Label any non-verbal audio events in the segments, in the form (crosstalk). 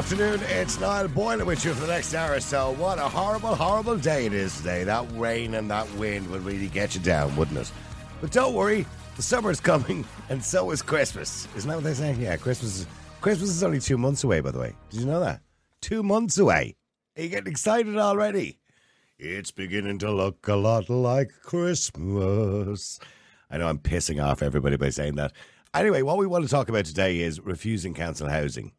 afternoon. It's Niall Boylan with you for the next hour or so. What a horrible, horrible day it is today. That rain and that wind would really get you down, wouldn't it? But don't worry, the summer's (laughs) coming, and so is Christmas. Isn't that what they say? Yeah, Christmas is, Christmas is only two months away, by the way. Did you know that? Two months away. Are you getting excited already? It's beginning to look a lot like Christmas. I know I'm pissing off everybody by saying that. Anyway, what we want to talk about today is refusing council housing.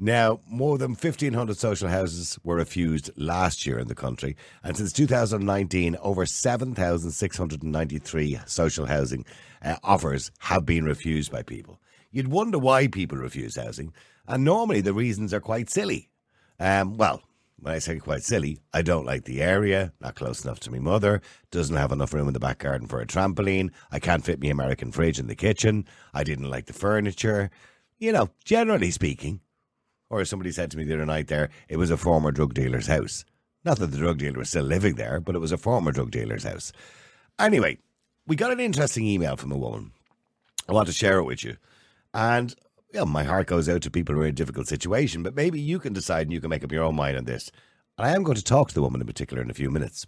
Now, more than 1,500 social houses were refused last year in the country, and since 2019, over 7,693 social housing uh, offers have been refused by people. You'd wonder why people refuse housing, and normally the reasons are quite silly. Um, well, when I say quite silly, I don't like the area, not close enough to my mother, doesn't have enough room in the back garden for a trampoline, I can't fit my American fridge in the kitchen, I didn't like the furniture. You know, generally speaking, or somebody said to me the other night there, it was a former drug dealer's house. Not that the drug dealer was still living there, but it was a former drug dealer's house. Anyway, we got an interesting email from a woman. I want to share it with you. And yeah, my heart goes out to people who are in a difficult situation, but maybe you can decide and you can make up your own mind on this. And I am going to talk to the woman in particular in a few minutes.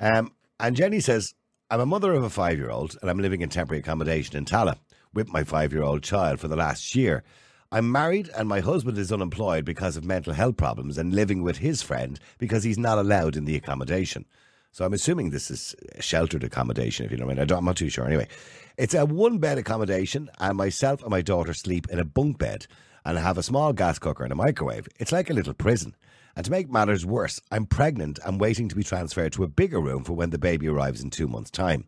Um, and Jenny says, I'm a mother of a five year old and I'm living in temporary accommodation in Tallaght with my five year old child for the last year. I'm married and my husband is unemployed because of mental health problems and living with his friend because he's not allowed in the accommodation. So I'm assuming this is sheltered accommodation, if you know what I mean. I am not too sure. Anyway, it's a one bed accommodation, and myself and my daughter sleep in a bunk bed and have a small gas cooker and a microwave. It's like a little prison. And to make matters worse, I'm pregnant and waiting to be transferred to a bigger room for when the baby arrives in two months' time.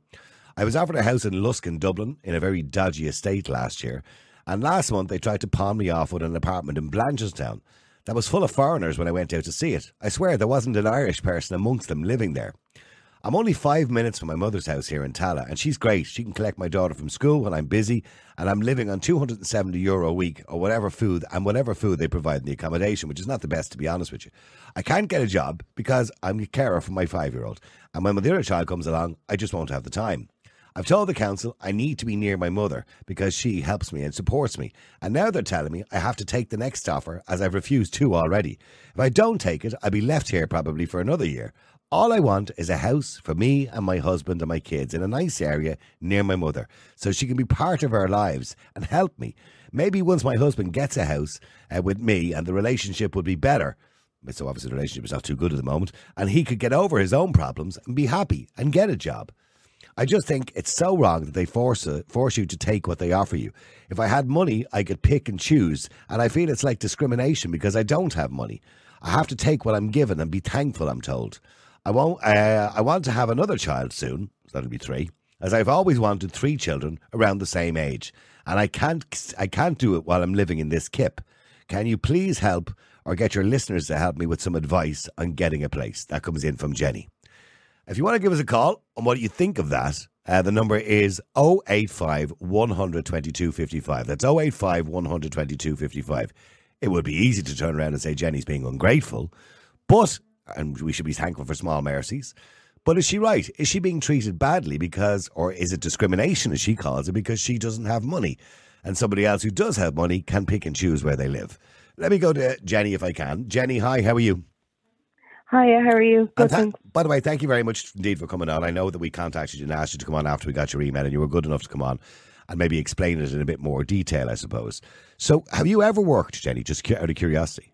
I was offered a house in Lusk in Dublin in a very dodgy estate last year, and last month they tried to pawn me off with an apartment in Blanchardstown that was full of foreigners when I went out to see it. I swear there wasn't an Irish person amongst them living there. I'm only five minutes from my mother's house here in Tallaght, and she's great. She can collect my daughter from school when I'm busy, and I'm living on 270 euro a week or whatever food and whatever food they provide in the accommodation, which is not the best, to be honest with you. I can't get a job because I'm a carer for my five year old, and when the other child comes along, I just won't have the time. I've told the council I need to be near my mother because she helps me and supports me. And now they're telling me I have to take the next offer as I've refused two already. If I don't take it, I'll be left here probably for another year. All I want is a house for me and my husband and my kids in a nice area near my mother so she can be part of our lives and help me. Maybe once my husband gets a house uh, with me and the relationship would be better. So obviously the relationship is not too good at the moment and he could get over his own problems and be happy and get a job. I just think it's so wrong that they force uh, force you to take what they offer you. If I had money, I could pick and choose, and I feel it's like discrimination because I don't have money. I have to take what I'm given and be thankful. I'm told. I won't. Uh, I want to have another child soon. That'll be three, as I've always wanted three children around the same age, and I can't. I can't do it while I'm living in this kip. Can you please help or get your listeners to help me with some advice on getting a place? That comes in from Jenny. If you want to give us a call on what you think of that, uh, the number is 085 122 55. That's 085 122 55. It would be easy to turn around and say Jenny's being ungrateful, but and we should be thankful for small mercies. But is she right? Is she being treated badly because, or is it discrimination as she calls it, because she doesn't have money? And somebody else who does have money can pick and choose where they live. Let me go to Jenny if I can. Jenny, hi, how are you? Hiya, how are you? Good, th- by the way, thank you very much indeed for coming on. I know that we contacted you and asked you to come on after we got your email, and you were good enough to come on and maybe explain it in a bit more detail, I suppose. So, have you ever worked, Jenny, just out of curiosity?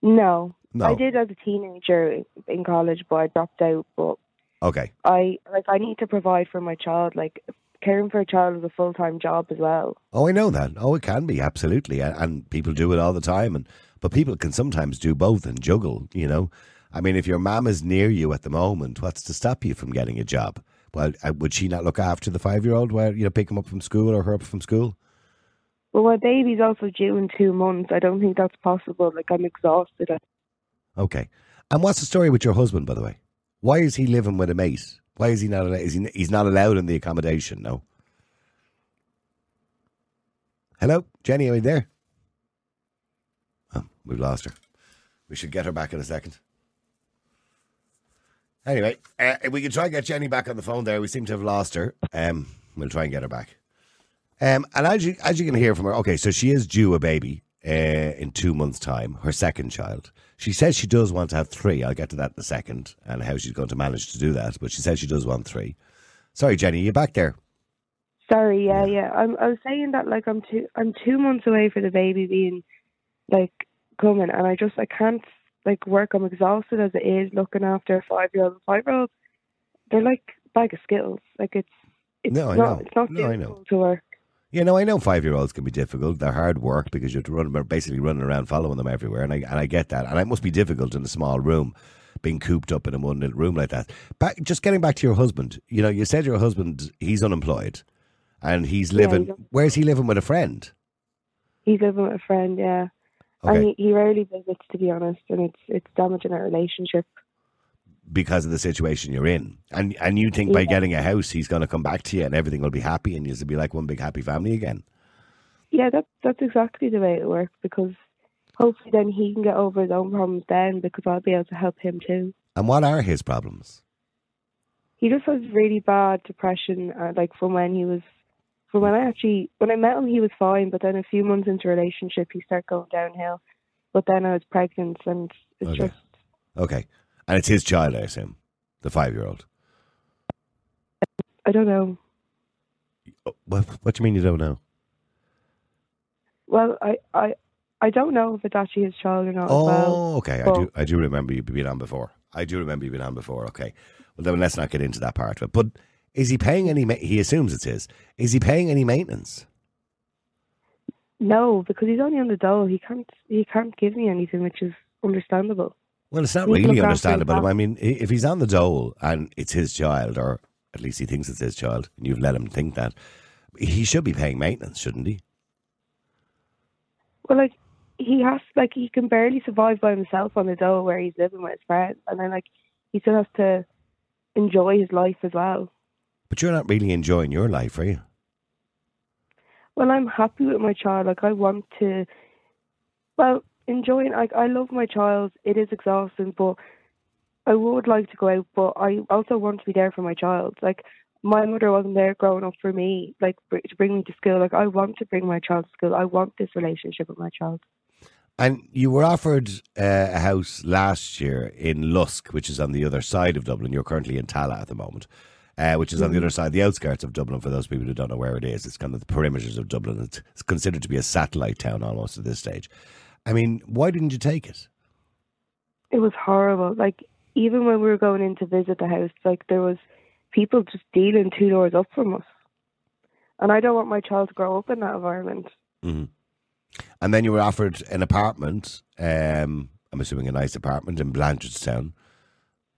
No. No. I did as a teenager in college, but I dropped out. But Okay. I like I need to provide for my child. Like caring for a child is a full time job as well. Oh, I know that. Oh, it can be absolutely, and, and people do it all the time. And but people can sometimes do both and juggle. You know, I mean, if your mum is near you at the moment, what's to stop you from getting a job? Well, would she not look after the five year old while you know pick him up from school or her up from school? Well, my baby's also due in two months. I don't think that's possible. Like I'm exhausted. Okay. And what's the story with your husband, by the way? Why is he living with a mate? Why is he not? Allowed, is he? He's not allowed in the accommodation. No. Hello, Jenny. Are you there? We've lost her. We should get her back in a second. Anyway, uh, we can try and get Jenny back on the phone. There, we seem to have lost her. Um, we'll try and get her back. Um, and as you as you can hear from her, okay, so she is due a baby uh, in two months' time, her second child. She says she does want to have three. I'll get to that in a second and how she's going to manage to do that. But she says she does want three. Sorry, Jenny, you back there? Sorry, yeah, yeah. I'm, I was saying that like I'm two, I'm two months away for the baby being like coming, and I just I can't like work. I'm exhausted as it is looking after a five year old and five year old. They're like bag of skills. Like it's it's No, I not know. it's not No, I know. to work. You know, I know five year olds can be difficult. They're hard work because you have to run, basically running around following them everywhere, and I and I get that, and it must be difficult in a small room, being cooped up in a one little room like that. Back, just getting back to your husband. You know, you said your husband he's unemployed, and he's Yeah, living. he's where's he living with a friend? He's living with a friend, yeah, Okay, and he, he rarely visits to be honest, and it's it's damaging our relationship. because of the situation you're in, and and you think by getting a house, he's going to come back to you, and everything will be happy, and you'll be like one big happy family again. Yeah, that's that's exactly the way it works because hopefully then he can get over his own problems then because I'll be able to help him too. And what are his problems? He just has really bad depression, uh, like from when he was, from when I actually when I met him he was fine, but then a few months into relationship he started going downhill. But then I was pregnant and it's Okay. just Okay, and it's his child, I assume, the five year old. I don't know. What, what do you mean you don't know? Well, I I I don't know if it's actually his child or not Oh, well. okay. I do. I do remember you being on before. I do remember you being on before. Okay. Well, then let's not get into that part of it. But is he paying any? Ma- he assumes it's his. Is he paying any maintenance? No, because he's only on the dole. He can't he can't give me anything, which is understandable. Well, it's not really understandable. I mean, if he's on the dole and it's his child, or at least he thinks it's his child, and you've let him think that, he should be paying maintenance, shouldn't he? Well, like he has, like he can barely survive by himself on the dole where he's living with his friends, and then like he still has to enjoy his life as well. But you're not really enjoying your life, are you? Well, I'm happy with my child. Like I want to, well, enjoying. Like I love my child. It is exhausting, but I would like to go out. But I also want to be there for my child. Like my mother wasn't there growing up for me, like br- to bring me to school. Like I want to bring my child to school. I want this relationship with my child. And you were offered uh, a house last year in Lusk, which is on the other side of Dublin. You're currently in Tallaght at the moment, uh, which is on the other side, the outskirts of Dublin. For those people who don't know where it is, it's kind of the perimeters of Dublin. It's, it's considered to be a satellite town almost at this stage. I mean, why didn't you take it? It was horrible. Like even when we were going in to visit the house, like there was people just dealing two doors up from us, and I don't want my child to grow up in that environment. Mm-hmm. And then you were offered an apartment. Um, I'm assuming a nice apartment in Blanchardstown,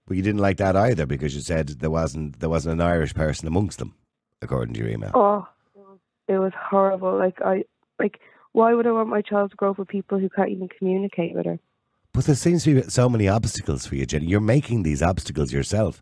but you didn't like that either because you said there wasn't there wasn't an Irish person amongst them, according to your email. Oh, it was, it was horrible. Like I like. Why would I want my child to grow up with people who can't even communicate with her? But there seems to be so many obstacles for you, Jenny. You're making these obstacles yourself.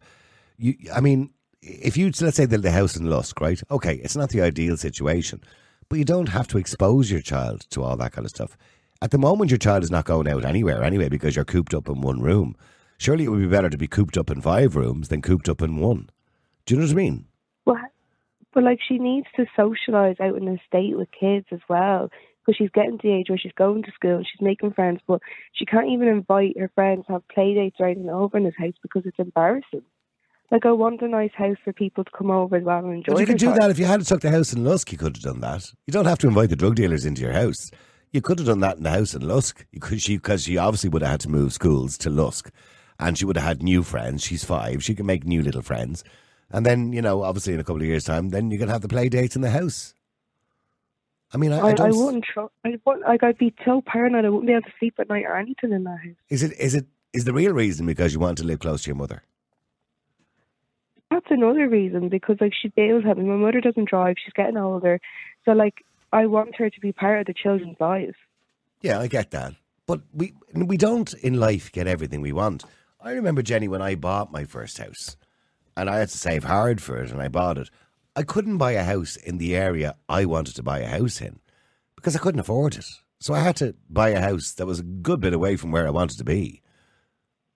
You, I mean, if you let's say the, the house in Lusk, right? Okay, it's not the ideal situation, but you don't have to expose your child to all that kind of stuff. At the moment, your child is not going out anywhere anyway because you're cooped up in one room. Surely it would be better to be cooped up in five rooms than cooped up in one. Do you know what I mean? Well, but like she needs to socialise out in the state with kids as well because she's getting to the age where she's going to school, and she's making friends, but she can't even invite her friends to have play dates or anything over in this house because it's embarrassing. Like I want a nice house for people to come over as well and enjoy. But you could do time. that if you had took the house in Lusk. You could have done that. You don't have to invite the drug dealers into your house. You could have done that in the house in Lusk. You could, she because she obviously would have had to move schools to Lusk, and she would have had new friends. She's five. She can make new little friends, and then you know, obviously, in a couple of years' time, then you can have the play dates in the house. I mean, I, I, I, I, wouldn't trust. I wouldn't, like I'd be so paranoid. I wouldn't be able to sleep at night or anything in that house. Is it? Is it? Is the real reason because you want to live close to your mother? That's another reason because like she bails at me. My mother doesn't drive. She's getting older, so like I want her to be part of the children's lives. Yeah, I get that. But we we don't in life get everything we want. I remember Jenny when I bought my first house, and I had to save hard for it, and I bought it. I couldn't buy a house in the area I wanted to buy a house in because I couldn't afford it. So I had to buy a house that was a good bit away from where I wanted to be.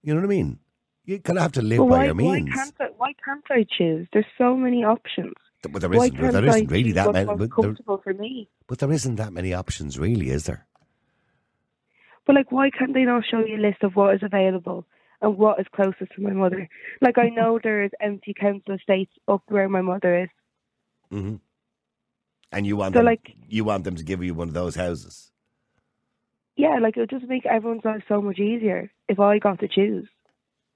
You know what I mean? You kind of have to live by why, your why means. can't I? Why can't I choose? There's so many options. but there why isn't. There isn't really that many. But there, comfortable for me? but there isn't that many options, really, is there? But like, why can't they not show you a list of what is available and what is closest to my mother? Like, I know there's empty council estates up where my mother is. hmm And you want So, them, like- you want them to give you one of those houses. Yeah, like it would just make everyone's life so much easier if I got to choose.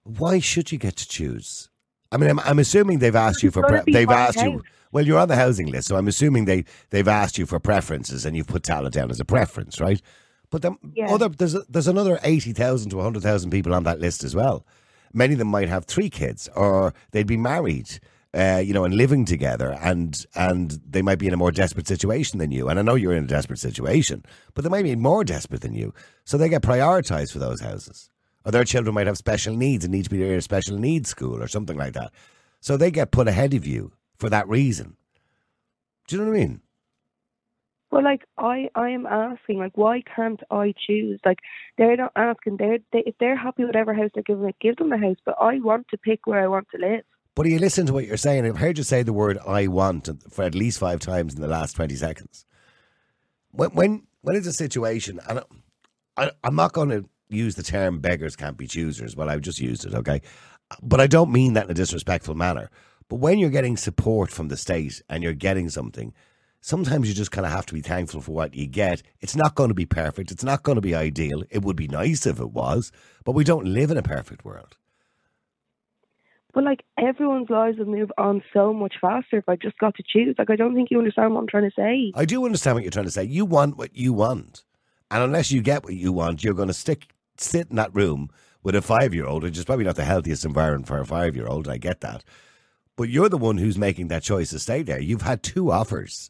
Why should you get to choose? I mean, I'm, I'm assuming they've asked you for. Pre- they've asked you. Well, you're on the housing list, so I'm assuming they they've asked you for preferences, and you've put Tallaght down as a preference, right? But then Yeah. other there's a, there's another eighty thousand to hundred thousand people on that list as well. Many of them might have three kids, or they'd be married, uh, you know, and living together, and and they might be in a more desperate situation than you. And I know you're in a desperate situation, but they might be more desperate than you, so they get prioritised for those houses. Or their children might have special needs and need to be in a special needs school or something like that. So they get put ahead of you for that reason. Do you know what I mean? Well, like I, I am asking, like, why can't I choose? Like, they're not asking. They're they, if they're happy with whatever house they're giving, it, give them the house. But I want to pick where I want to live. But you listen to what you're saying. I've heard you say the word "I want" for at least five times in the last twenty seconds. When when when it's a situation, and I, I'm not going to use the term "beggars can't be choosers." Well, I've just used it, okay, but I don't mean that in a disrespectful manner. But when you're getting support from the state and you're getting something, sometimes you just kind of have to be thankful for what you get. It's not going to be perfect. It's not going to be ideal. It would be nice if it was, but we don't live in a perfect world. But like everyone's lives would move on so much faster if I just got to choose. Like I don't think you understand what I'm trying to say. I do understand what you're trying to say. You want what you want. And unless you get what you want, you're going to stick sit in that room with a five year old, which is probably not the healthiest environment for a five year old. I get that. But you're the one who's making that choice to stay there. You've had two offers.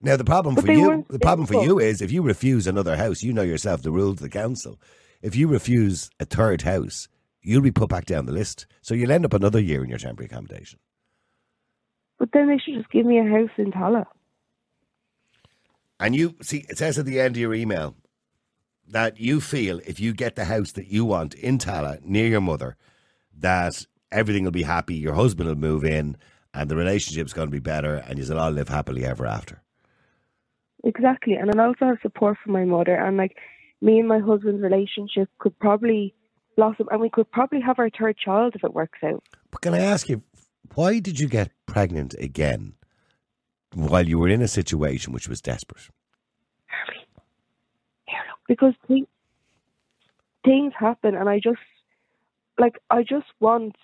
Now the problem But for you the problem for you is if you refuse another house, you know yourself the rules of the council. If you refuse a third house, you'll be put back down the list. So you'll end up another year in your temporary accommodation. But then they should just give me a house in Tallaght. And you see, it says at the end of your email that you feel if you get the house that you want in Tallaght near your mother, that everything will be happy, your husband will move in, and the relationship's going to be better, and you'll all live happily ever after. Exactly. And I also have support from my mother and like me and my husband's relationship could probably blossom and we could probably have our third child if it works out. But can I ask you, why did you get pregnant again while you were in a situation which was desperate? Because thi- things happen and I just like I just want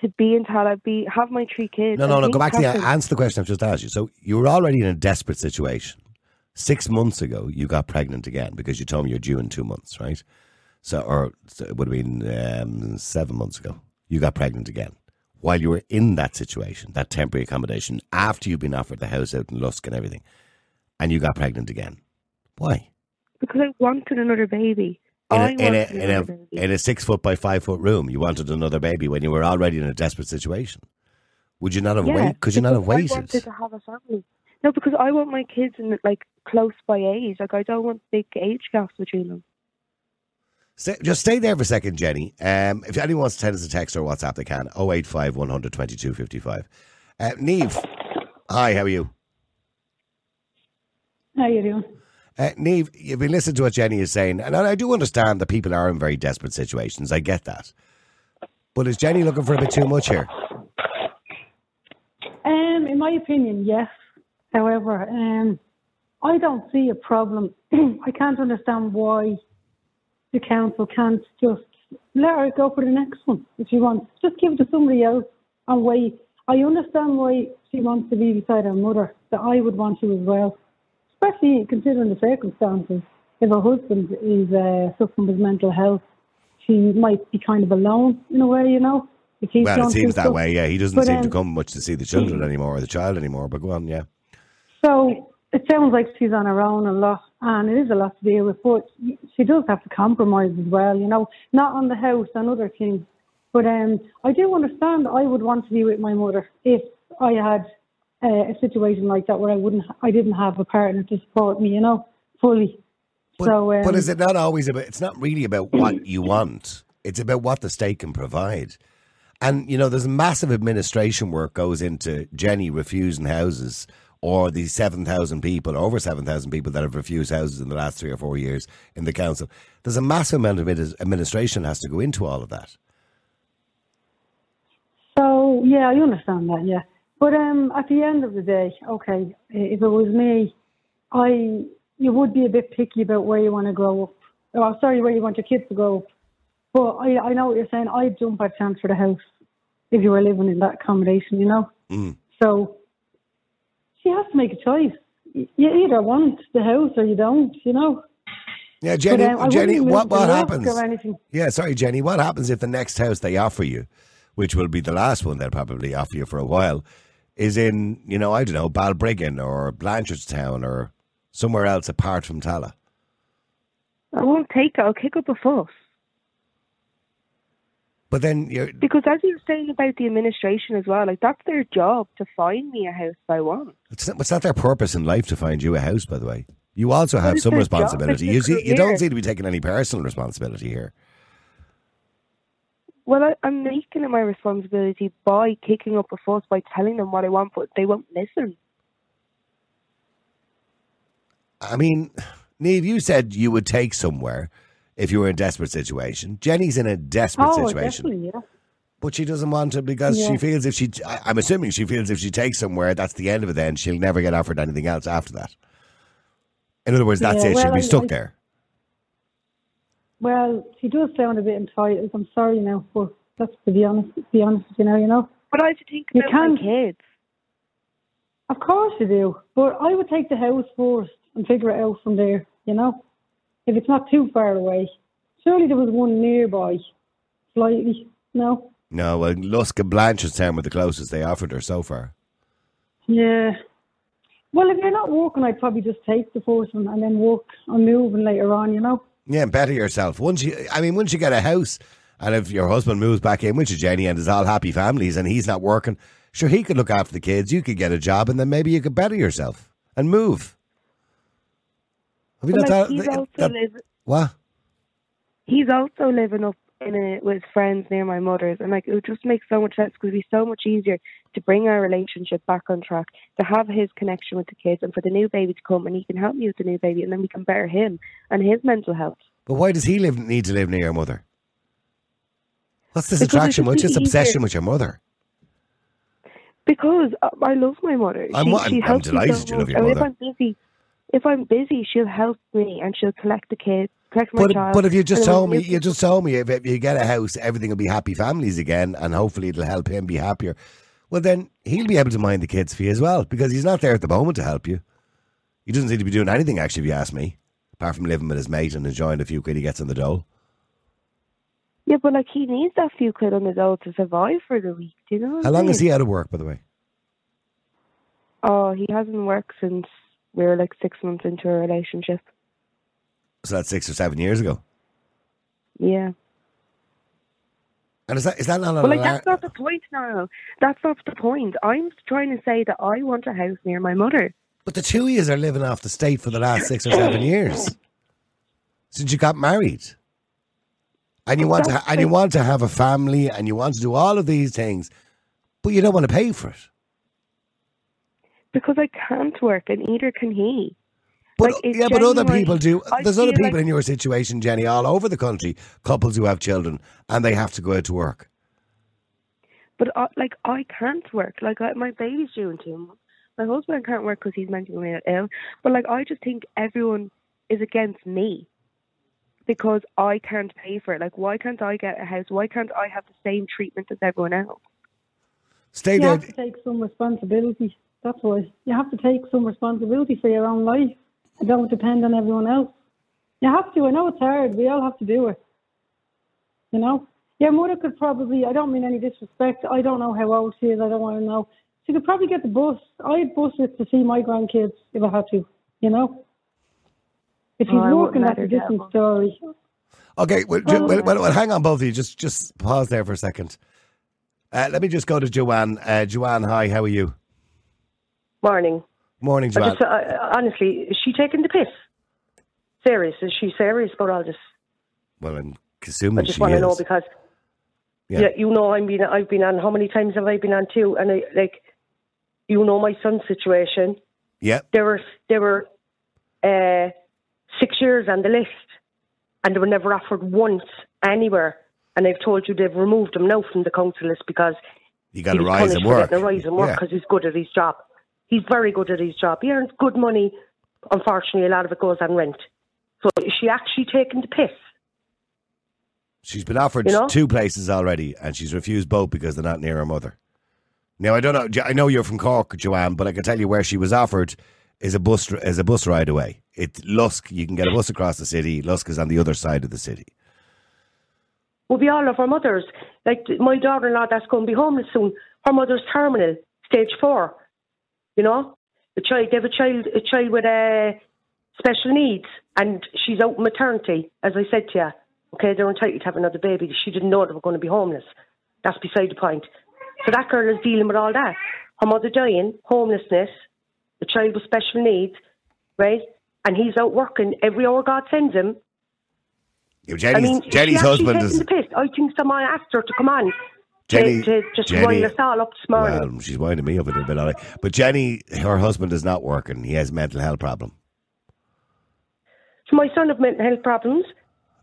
to be in Tallaght, be have my three kids. No, no, no. Go back to the answer the question I've just asked you. So you were already in a desperate situation. Six months ago, you got pregnant again because you told me you're due in two months, right? So, or so it would have been um, seven months ago. You got pregnant again while you were in that situation, that temporary accommodation, after you've been offered the house out in Lusk and everything, and you got pregnant again. Why? Because I wanted another baby. In a, in a, in a, in a six foot by five foot room, you wanted another baby when you were already in a desperate situation. Would you not have yeah, waited? Could you not have waited? I wanted to have a family. No, because I want my kids in like close by age. Like I don't want big age gaps between them. Stay, just stay there for a second, Jenny. Um, if anyone wants to send us a text or WhatsApp, they can. 085 100 2255. Uh, Neve, hi, how are you? How are you doing? Uh, Neve, you've been listening to what Jenny is saying, and I do understand that people are in very desperate situations. I get that. But is Jenny looking for a bit too much here? Um, in my opinion, yes. However, um, I don't see a problem. (clears throat) I can't understand why the council can't just let her go for the next one if she wants. Just give it to somebody else and wait. I understand why she wants to be beside her mother, that I would want to as well, especially considering the circumstances. If her husband is uh, suffering with mental health, she might be kind of alone in a way, you know. Well, it seems that stuff. way, yeah. He doesn't But, seem to um, come much to see the children (clears throat) anymore or the child anymore, but go on, yeah. So it sounds like she's on her own a lot, and it is a lot to deal with. But she does have to compromise as well, you know, not on the house and other things. But um, I do understand. I would want to be with my mother if I had uh, a situation like that where I wouldn't, I didn't have a partner to support me, you know, fully. But, so, um, but is it not always about? It's not really about what you want. It's about what the state can provide. And you know, there's massive administration work goes into Jenny refusing houses or the 7,000 people, over 7,000 people that have refused houses in the last three or four years in the council. There's a massive amount of admi- administration has to go into all of that. So yeah, I understand that. Yeah, but um, at the end of the day, okay, if it was me, I you would be a bit picky about where you want to grow up. Oh, sorry, where you want your kids to grow up. But I I know what you're saying. I'd jump at chance for the house if you were living in that accommodation. You know. Mm. So she have to make a choice. You either want the house or you don't. You know. Yeah, Jenny, But, um, Jenny, what, what happens? Yeah, sorry, Jenny. What happens if the next house they offer you, which will be the last one they'll probably offer you for a while, is in, you know, I don't know, Balbriggan or Blanchardstown or somewhere else apart from Tallaght? I won't take it. I'll kick up a fuss. But then you're, Because as you were saying about the administration as well, like that's their job to find me a house if I want. it's not, it's not their purpose in life to find you a house, by the way. You also have some responsibility. You, see, you don't seem to be taking any personal responsibility here. Well, I, I'm making it my responsibility by kicking up a fuss, by telling them what I want, but they won't listen. I mean, Neve, you said you would take somewhere if you were in a desperate situation. Jenny's in a desperate Oh, situation. definitely. Yeah. But she doesn't want to because she feels if she, I- I'm assuming she feels if she takes somewhere, that's the end of it. Then she'll never get offered anything else after that. In other words, that's Yeah, it. well, she'll be I- stuck I- there. Well, she does sound a bit entitled. I'm sorry now, but that's to be honest. To be honest, with you know, you know. But I have to think You about my can't- kids. Of course you do, but I would take the house first and figure it out from there. You know, if it's not too far away. Surely there was one nearby, slightly. No. No, well, Lusk and Blanchardstown were the closest they offered her so far. Yeah. Well, if you're not working, I'd probably just take the first one and then work on moving later on. You know. Yeah, better yourself. Once you, I mean, once you get a house, and if your husband moves back in with you, Jenny, and is all happy families, and he's not working, sure, he could look after the kids. You could get a job, and then maybe you could better yourself and move. Have you But, not like, he's also that- liv- what? he's also living up in a, with friends near my mother's, and like it would just make so much sense because it'd be so much easier to bring our relationship back on track, to have his connection with the kids, and for the new baby to come and he can help me with the new baby, and then we can better him and his mental health. But why does he live need to live near your mother? What's this Because attraction? What's this obsession with your mother? Because uh, I love my mother. I'm- she, I'm- she I'm delighted so you love your And mother. If I'm busy, if I'm busy, she'll help me and she'll collect the kids, collect my But, child. but if you just told me, you just told me if, if you get a house, everything will be happy families again, and hopefully it'll help him be happier. Well, then he'll be able to mind the kids for you as well because he's not there at the moment to help you. He doesn't seem to be doing anything, actually, if you ask me, apart from living with his mate and enjoying the few quid he gets on the dole. Yeah, but like he needs that few quid on the dole to survive for the week. Do you know? How I'm long is he out of work, by the way? Oh, he hasn't worked since we were like six months into a relationship. So that's six or seven years ago. Yeah. And is that is that not But like that's not the point now. That's not the point. I'm trying to say that I want a house near my mother. But the two years are living off the state for the last six or seven years since you got married, and you want to ha- and you want to have a family, and you want to do all of these things, but you don't want to pay for it. Because I can't work and neither can he. But Like, yeah, but other people do. I There's other people like- in your situation, Jenny, all over the country, couples who have children and they have to go out to work. But uh, like I can't work. Like I, my baby's due in two months. My husband can't work because he's mentally ill. But like I just think everyone is against me because I can't pay for it. Like why can't I get a house? Why can't I have the same treatment as everyone else? Stay You there. have to take some responsibility. That's why you have to take some responsibility for your own life. and Don't depend on everyone else. You have to. I know it's hard. We all have to do it. You know. Your mother could probably. I don't mean any disrespect. I don't know how old she is. I don't want to know. She could probably get the bus. I'd bus it to see my grandkids if I had to. You know. If he's Oh, I wouldn't working, that's a her get different one. story. Okay, well, ju- well, well, well, hang on, both of you. Just just pause there for a second. Uh, let me just go to Joanne. Uh, Joanne, hi. How are you? Morning. Morning, I Joanne. just, uh, honestly, is she taking the piss? Serious? Is she serious about all this? well, I'm I just want to know because, Yeah. yeah. you know, I'm been, I've been on. How many times have I been on too? And I like, you know, my son's situation. Yeah. there were there were uh, six years on the list, and they were never offered once anywhere. And I've told you they've removed him now from the council list because You got he to rise and work. a rise and work Yeah. because he's good at his job. He's very good at his job. He earns good money. Unfortunately, a lot of it goes on rent. So is she actually taking the piss? She's been offered You know? two places already, and she's refused both because they're not near her mother. Now I don't know. I know you're from Cork, Joanne, but I can tell you where she was offered is a bus is a bus ride away. It's Lusk. You can get a bus across the city. Lusk is on the other side of the city. We'll be all of our mothers. Like my daughter-in-law that's going to be homeless soon. Her mother's terminal, stage four. You know, a child. They have a child, a child with a special needs, and she's out maternity. As I said to you, okay, they're entitled to have another baby. She didn't know they were going to be homeless. That's beside the point. So that girl is dealing with all that. Her mother dying, homelessness, the child with special needs, right? And he's out working every hour God sends him. You know, I Jenny's, mean, Jenny's husband is the piss. I think someone asked her to come on Jenny. to, to just Jenny- wind us all up this morning. Well, she's winding me up a little bit, all right. But Jenny, her husband is not working. He has a mental health problem. So my son has mental health problems,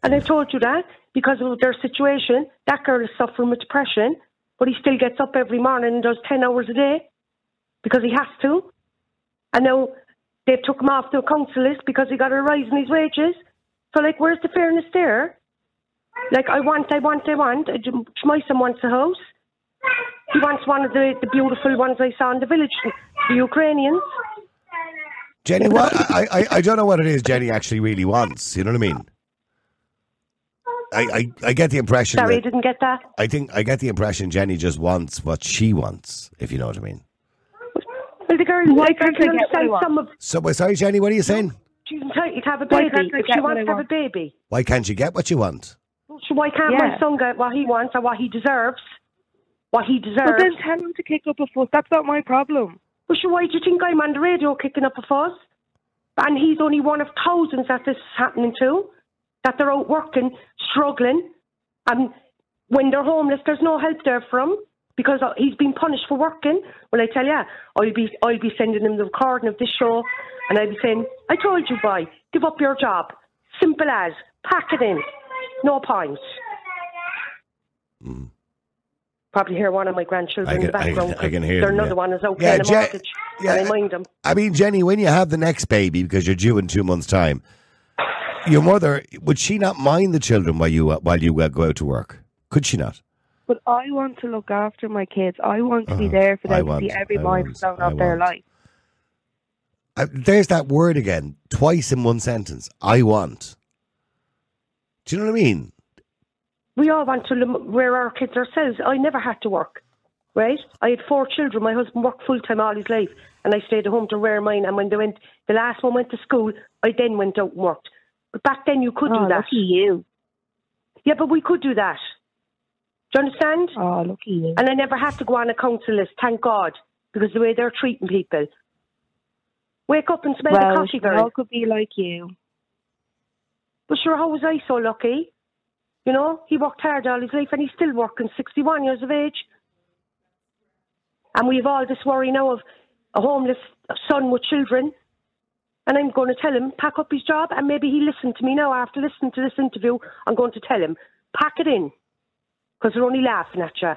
and I've told you that because of their situation. That girl is suffering with depression, but he still gets up every morning and does ten hours a day because he has to. And now they've took him off the council list because he got a rise in his wages. So like, where's the fairness there? Like, I want, I want, I want. J- My son wants a house. He wants one of the, the beautiful ones I saw in the village, the Ukrainians. Jenny, what I, I I don't know what it is Jenny actually really wants. You know what I mean? I, I, I get the impression Sorry, I didn't get that. I think I get the impression Jenny just wants what she wants, if you know what I mean. Well, the girl, Why like, I can't can I get understand some of So, well, sorry, Jenny, what are you saying? she's entitled to have a baby. If she wants to have a baby, Why can't you get what you want? So why can't my son get what he wants or what he deserves? What he deserves. But then tell him to kick up a fuss. That's not my problem. Well, sure, why do you think I'm on the radio kicking up a fuss? And he's only one of thousands that this is happening to, that they're out working, struggling, and when they're homeless, there's no help there for him because he's been punished for working. Well, I tell you, I'll be I'll be sending him the recording of this show, and I'll be saying, "I told you, boy, give up your job. Simple as pack it in, no points." Probably hear one of my grandchildren I in the can- I can- background. I can 'cause hear There them, another yeah. one is out Yeah, paying a Je- mortgage, yeah. and I mind them. I mean, Jenny, when you have the next baby because you're due in two months' time, your mother would she not mind the children while you while you uh, go out to work? Could she not? But I want to look after my kids. I want to be Uh-huh. there for I them to want- see every milestone of their life. Uh, there's that word again, twice in one sentence. I want. Do you know what I mean? we all want to lim- rear our kids ourselves. I never had to work, right? I had four children. My husband worked full time all his life, and I stayed at home to rear mine. And when they went, the last one went to school, I then went out and worked. But back then, you could oh, do that. lucky you. Yeah, but we could do that. Do you understand? Oh, lucky you. And I never had to go on a council list, thank God, because the way they're treating people. Wake up and smell the well, coffee, we all could be like you. But sure, how was I so lucky? You know, he worked hard all his life and he's still working, 61 years of age. And we've all this worry now of a homeless son with children. And I'm going to tell him, pack up his job, and maybe he listened to me now after listening to this interview. I'm going to tell him, pack it in. Because they're only laughing at you.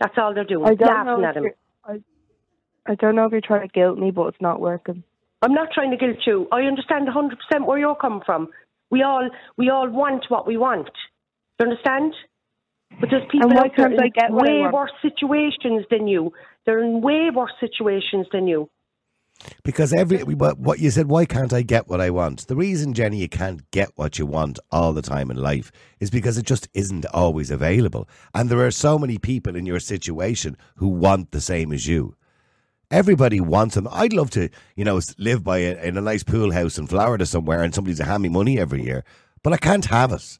That's all they're doing, I don't laughing know. at him. I, I don't know if you're trying to guilt me, but it's not working. I'm not trying to guilt you. I understand 100% where you're coming from. We all, we all want what we want. Do you understand? But there's people why out there can't I in get way worse situations than you. They're in way worse situations than you. Because every what what you said, why can't I get what I want? The reason, Jenny, you can't get what you want all the time in life is because it just isn't always available. And there are so many people in your situation who want the same as you. Everybody wants them. I'd love to, you know, live by a, in a nice pool house in Florida somewhere, and somebody to hand me money every year, but I can't have it.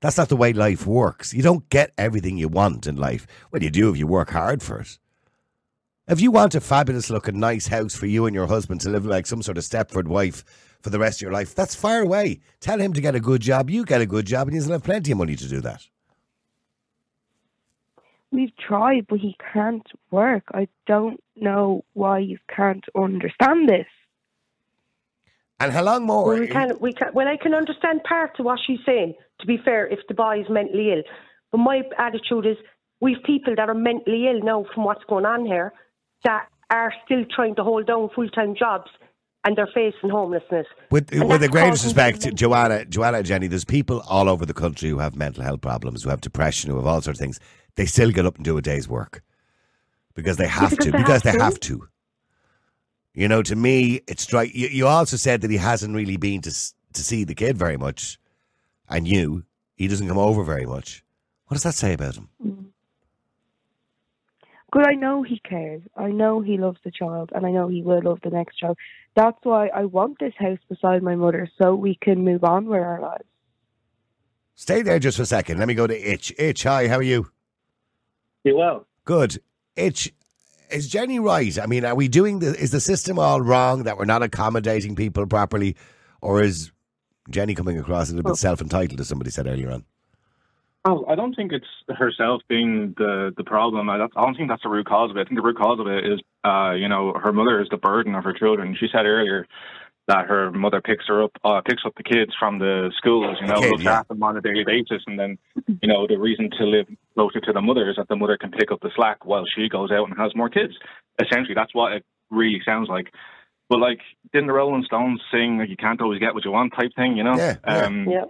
That's not the way life works. You don't get everything you want in life. Well, you do if you work hard for it. If you want a fabulous looking nice house for you and your husband to live like some sort of Stepford wife for the rest of your life, that's far away. Tell him to get a good job, you get a good job, and he'll have plenty of money to do that. We've tried, but he can't work. I don't know why you can't understand this. And how long more? Well, we can, we can. Well, I can understand part of what she's saying. To be fair, if the boy is mentally ill, but my attitude is we've people that are mentally ill now from what's going on here that are still trying to hold down full time jobs and they're facing homelessness. With, with the greatest respect, Joanna, Joanna, Jenny, there's people all over the country who have mental health problems, who have depression, who have all sorts of things. They still get up and do a day's work because they have because to. they because have they have to. You know, to me, it's strike. You, you also said that he hasn't really been to to see the kid very much, and you, he doesn't come over very much. What does that say about him? Mm. Good, I know he cares. I know he loves the child, and I know he will love the next child. That's why I want this house beside my mother, so we can move on with our lives. Stay there just for a second. Let me go to Itch. Itch, hi, how are you? You well. Good. Itch, is Jenny right? I mean, are we doing the, is the system all wrong that we're not accommodating people properly? Or is Jenny coming across a little bit oh. self entitled, as somebody said earlier on? Oh, I don't think it's herself being the the problem. I don't, I don't think that's the root cause of it. I think the root cause of it is, uh, you know, her mother is the burden of her children. She said earlier that her mother picks her up, uh, picks up the kids from the schools, you know, Kid, looks yeah. after them on a daily basis, and then, you know, the reason to live closer to the mother is that the mother can pick up the slack while she goes out and has more kids. Essentially, that's what it really sounds like. But like, didn't the Rolling Stones sing like, "You can't always get what you want" type thing? You know? Yeah, yeah. Um, Yeah.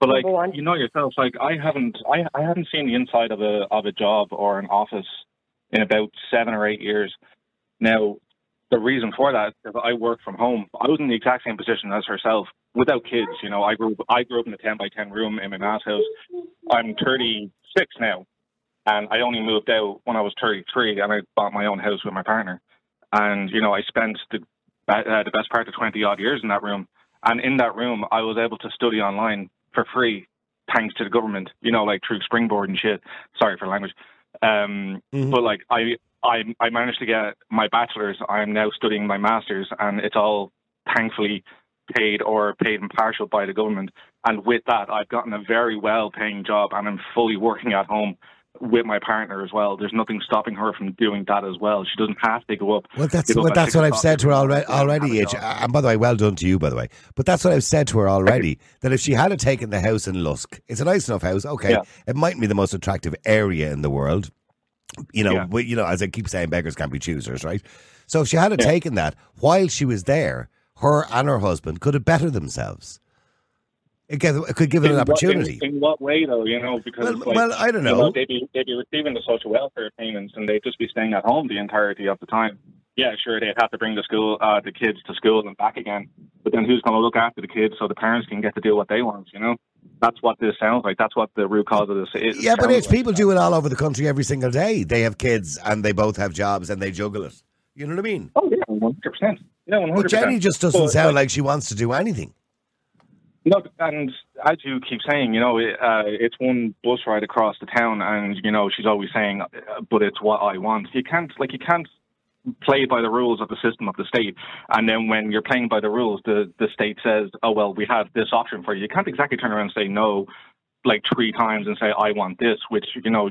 But like you know yourself, like I haven't, I, I haven't seen the inside of a of a job or an office in about seven or eight years. Now, the reason for that is that I work from home. I was in the exact same position as herself, without kids. You know, I grew up, I grew up in a ten by ten room in my ma's house. I'm 36 now, and I only moved out when I was 33, and I bought my own house with my partner. And you know, I spent the uh, the best part of 20 odd years in that room. And in that room, I was able to study online for free, thanks to the government. You know, like through Springboard and shit. Sorry for language. Um, Mhm. But like, I, I, I managed to get my bachelor's. I'm now studying my master's, and it's all thankfully paid or paid in partial by the government. And with that, I've gotten a very well-paying job, and I'm fully working at home with my partner as well. There's nothing stopping her from doing that as well. She doesn't have to go up. Well, that's well, that's what I've said to her already. and Already, have Itch. a job. And by the way, well done to you, by the way. But that's what I've said to her already. That if she had a taken the house in Lusk, it's a nice enough house. Okay, Yeah. it mightn't be the most attractive area in the world. You know, Yeah. but, you know, as I keep saying, beggars can't be choosers, right? So if she had a Yeah. taken that while she was there, her and her husband could have bettered themselves. It, gave, it could give it an what- opportunity. in, in what way, though? You know, because Well, like, well, I don't you know. they'd be they'd be receiving the social welfare payments, and they'd just be staying at home the entirety of the time. Yeah, sure, they'd have to bring the school uh, the kids to school and back again. But then who's going to look after the kids so the parents can get to do what they want? You know, that's what this sounds like. That's what the root cause of this is. Yeah, but it's like. people do it all over the country every single day. They have kids and they both have jobs and they juggle it. You know what I mean? Oh yeah, one hundred percent. Yeah, one But Jenny just doesn't sound like she wants to do anything. No, and as you keep saying, you know, it, uh, it's one bus ride across the town, and you know, she's always saying, uh, "But it's what I want." You can't, like, you can't play by the rules of the system of the state, and then when you're playing by the rules, the the state says, "Oh well, we have this option for you." You can't exactly turn around and say no, like three times, and say, "I want this," which you know,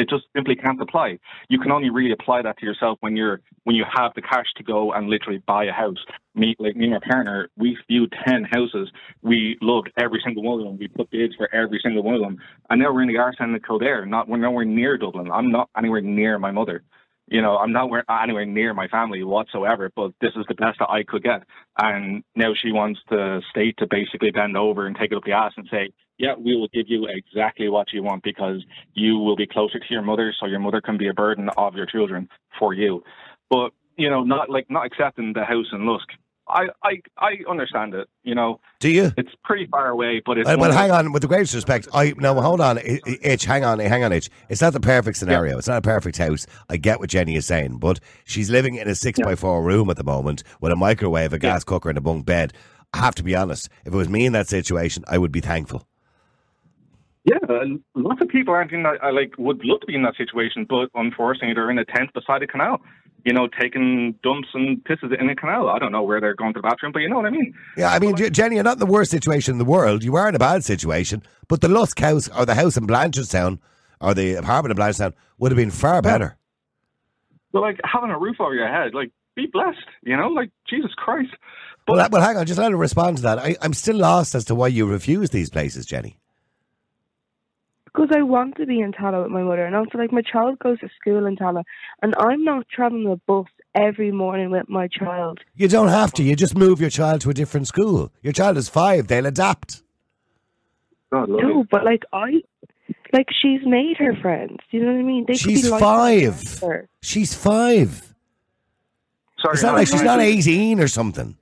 it just simply can't apply. You can only really apply that to yourself when you're when you have the cash to go and literally buy a house. Me, like me and my partner, we viewed ten houses. We loved every single one of them. We put bids for every single one of them, and now we're in the arse end of Kildare. Not we're nowhere near Dublin. I'm not anywhere near my mother. You know, I'm not where, anywhere near my family whatsoever. But this is the best that I could get, and now she wants the state to basically bend over and take it up the ass and say, yeah, we will give you exactly what you want because you will be closer to your mother, so your mother can be a burden of your children for you. But you know, not like not accepting the house in Lusk. I I I understand it. You know, Do you? it's pretty far away, but it's Well, well hang on. With the greatest respect, I no, hold on, Itch. Hang on, hang on, Itch. It's not the perfect scenario. It's not a perfect house. I get what Jenny is saying, but she's living in a six by four room at the moment with a microwave, a gas cooker, and a bunk bed. I have to be honest. If it was me in that situation, I would be thankful. Yeah, lots of people aren't in that. I like would love to be in that situation, but unfortunately, they're in a tent beside a canal. You know, taking dumps and pisses in a canal. I don't know where they're going to the bathroom, but you know what I mean. Yeah, I mean, Je- Jenny, you're not in the worst situation in the world. You are in a bad situation, but the Lusk house or the house in Blanchardstown or the apartment in Blanchardstown would have been far better. But like having a roof over your head, like be blessed, you know, like Jesus Christ. Well, well, hang on. Just let her respond to that. I, I'm still lost as to why you refuse these places, Jenny. Because I want to be in Tallaght with my mother, and also like my child goes to school in Tallaght, and I'm not traveling the bus every morning with my child. You don't have to. You just move your child to a different school. Your child is five. They'll adapt. God. No, but like I, like she's made her friends. Do you know what I mean? They could She's be five. She's five. Sorry, It's not I'm like she's sorry. not 18 or something.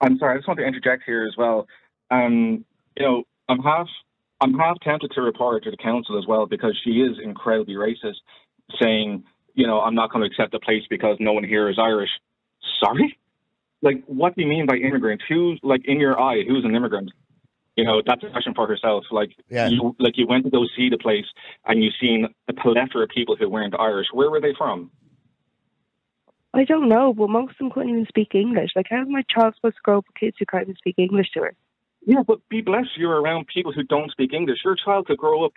I'm sorry. I just want to interject here as well. Um, you know, I'm half I'm half tempted to report her to the council as well because she is incredibly racist, saying, you know, I'm not going to accept the place because no one here is Irish. Sorry, like what do you mean by immigrant? Who, like in your eye, who's an immigrant? You know, that's a question for herself. Like Yeah. you, like you went to go see the place and you've seen a plethora of people who weren't Irish. Where were they from? I don't know, but most of them couldn't even speak English. Like, how is my child supposed to grow up with kids who can't even speak English to her? Yeah, but be blessed you're around people who don't speak English. Your child could grow up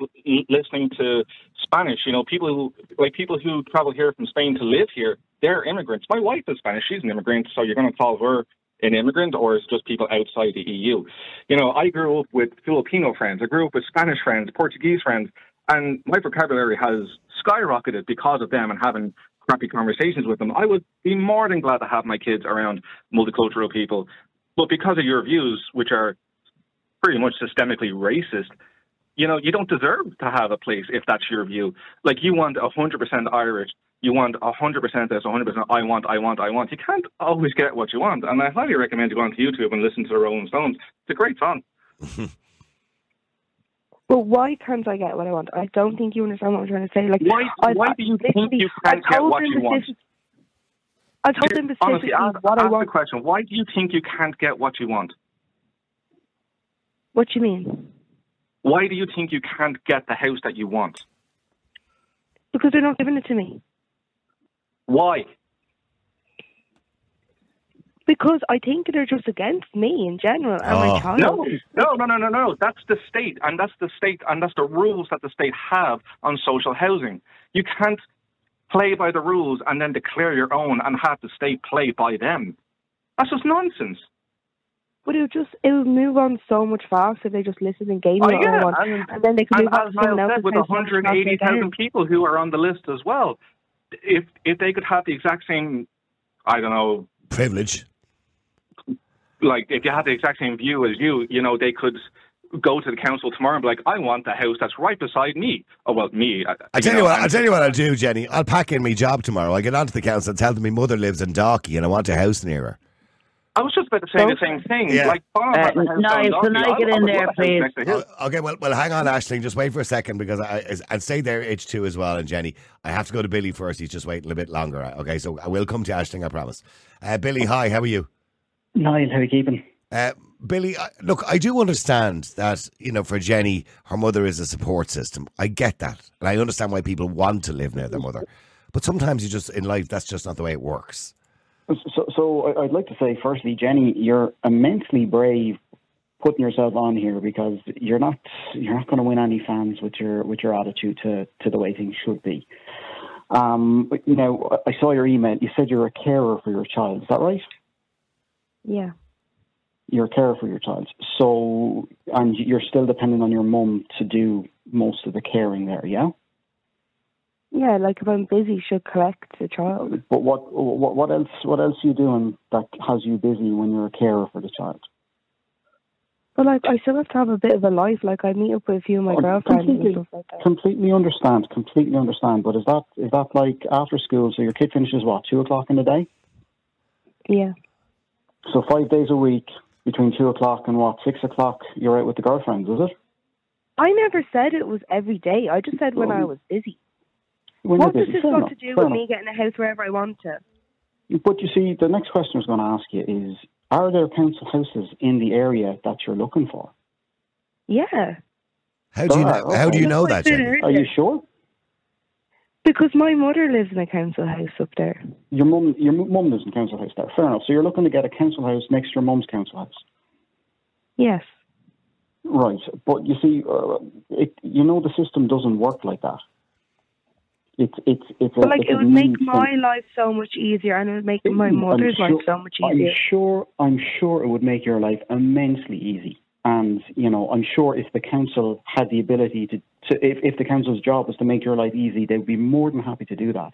listening to Spanish. You know, people who like people who travel here from Spain to live here. They're immigrants. My wife is Spanish. She's an immigrant. So you're going to call her an immigrant, or is just people outside the EU? You know, I grew up with Filipino friends. I grew up with Spanish friends, Portuguese friends, and my vocabulary has skyrocketed because of them and having crappy conversations with them. I would be more than glad to have my kids around multicultural people. But because of your views, which are pretty much systemically racist, you know, you don't deserve to have a place if that's your view. Like you want 100% Irish, you want 100% this, 100% I want, I want, I want. You can't always get what you want. And I highly recommend you go onto YouTube and listen to the Rolling Stones. It's a great song. (laughs) But why can't I get what I want? I don't think you understand what I'm trying to say. Like, Why, I, why I- do you think you can't get what you want? I told them Honestly, specifically ask, what I ask the want. question. Why do you think you can't get what you want? What do you mean? Why do you think you can't get the house that you want? Because they're not giving it to me. Why? Because I think they're just against me in general and Oh. my child. No, no, no, no, no, no. That's the state, and that's the state, and that's the rules that the state have on social housing. You can't play by the rules and then declare your own and have the state play by them. That's just nonsense. But it'll just it'll move on so much faster if they just listen and gain Oh, what yeah, I and- And, then they can And move on as to someone Niall said, with house and start 180,000 people who are on the list as well, if if they could have the exact same, I don't know, Privilege. like if you had the exact same view as you, you know, they could go to the council tomorrow and be like, I want the house that's right beside me. Oh well, me. I, I tell you know, what, and- I'll tell you what I'll do, Jenny. I'll pack in my job tomorrow. I'll get onto the council and tell them my mother lives in Dalkey and I want a house near her. I was just about to say the same thing. Yeah. Like, Bob Uh, has a house Niall, can I get in there, love a house please? next to his. Okay, well, well, hang on, Ashley. Just wait for a second because I and stay there, H2 as well. And Jenny, I have to go to Billy first. He's just waiting a bit longer. Okay, so I will come to Ashling, I promise. Uh, Billy, hi, how are you? Niall, how are you keeping? Uh, Billy, I- look, I do understand that, you know, for Jenny, her mother is a support system. I get that. And I understand why people want to live near their mother. But sometimes you just, in life, that's just not the way it works. So, so I'd like to say, firstly, Jenny, you're immensely brave putting yourself on here because you're not you're not going to win any fans with your with your attitude to, to the way things should be. Um, but, you know, I saw your email. You said you're a carer for your child. Is that right? Yeah. You're a carer for your child. So, and you're still dependent on your mum to do most of the caring there. Yeah. Yeah, like if I'm busy, she'll collect the child. But what what what else what else are you doing that has you busy when you're a carer for the child? But like, I still have to have a bit of a life. Like, I meet up with a few of my Oh, girlfriends and completely. stuff like that. Completely understand, completely understand. But is that is that like after school? So your kid finishes what two o'clock in the day? Yeah. So five days a week between two o'clock and what six o'clock? You're out with the girlfriends, is it? I never said it was every day. I just said when I was busy. When what does this Fair got enough, to do with enough. me getting a house wherever I want to? But you see, the next question I was going to ask you is: Are there council houses in the area that you're looking for? Yeah. How do you Ah, know, how do you know that, what I said Jenny? Are you sure? Because my mother lives in a council house up there. Your mum, your mum lives in a council house there. Fair enough. So you're looking to get a council house next to your mum's council house. Yes. Right, but you see, uh, it, you know the system doesn't work like that. It's it's it's. But a, like it's it would make my life so much easier, and it would make my mother's sure- life so much easier. I'm sure. I'm sure it would make your life immensely easy. And you know, I'm sure if the council had the ability to, to if, if the council's job was to make your life easy, they'd be more than happy to do that.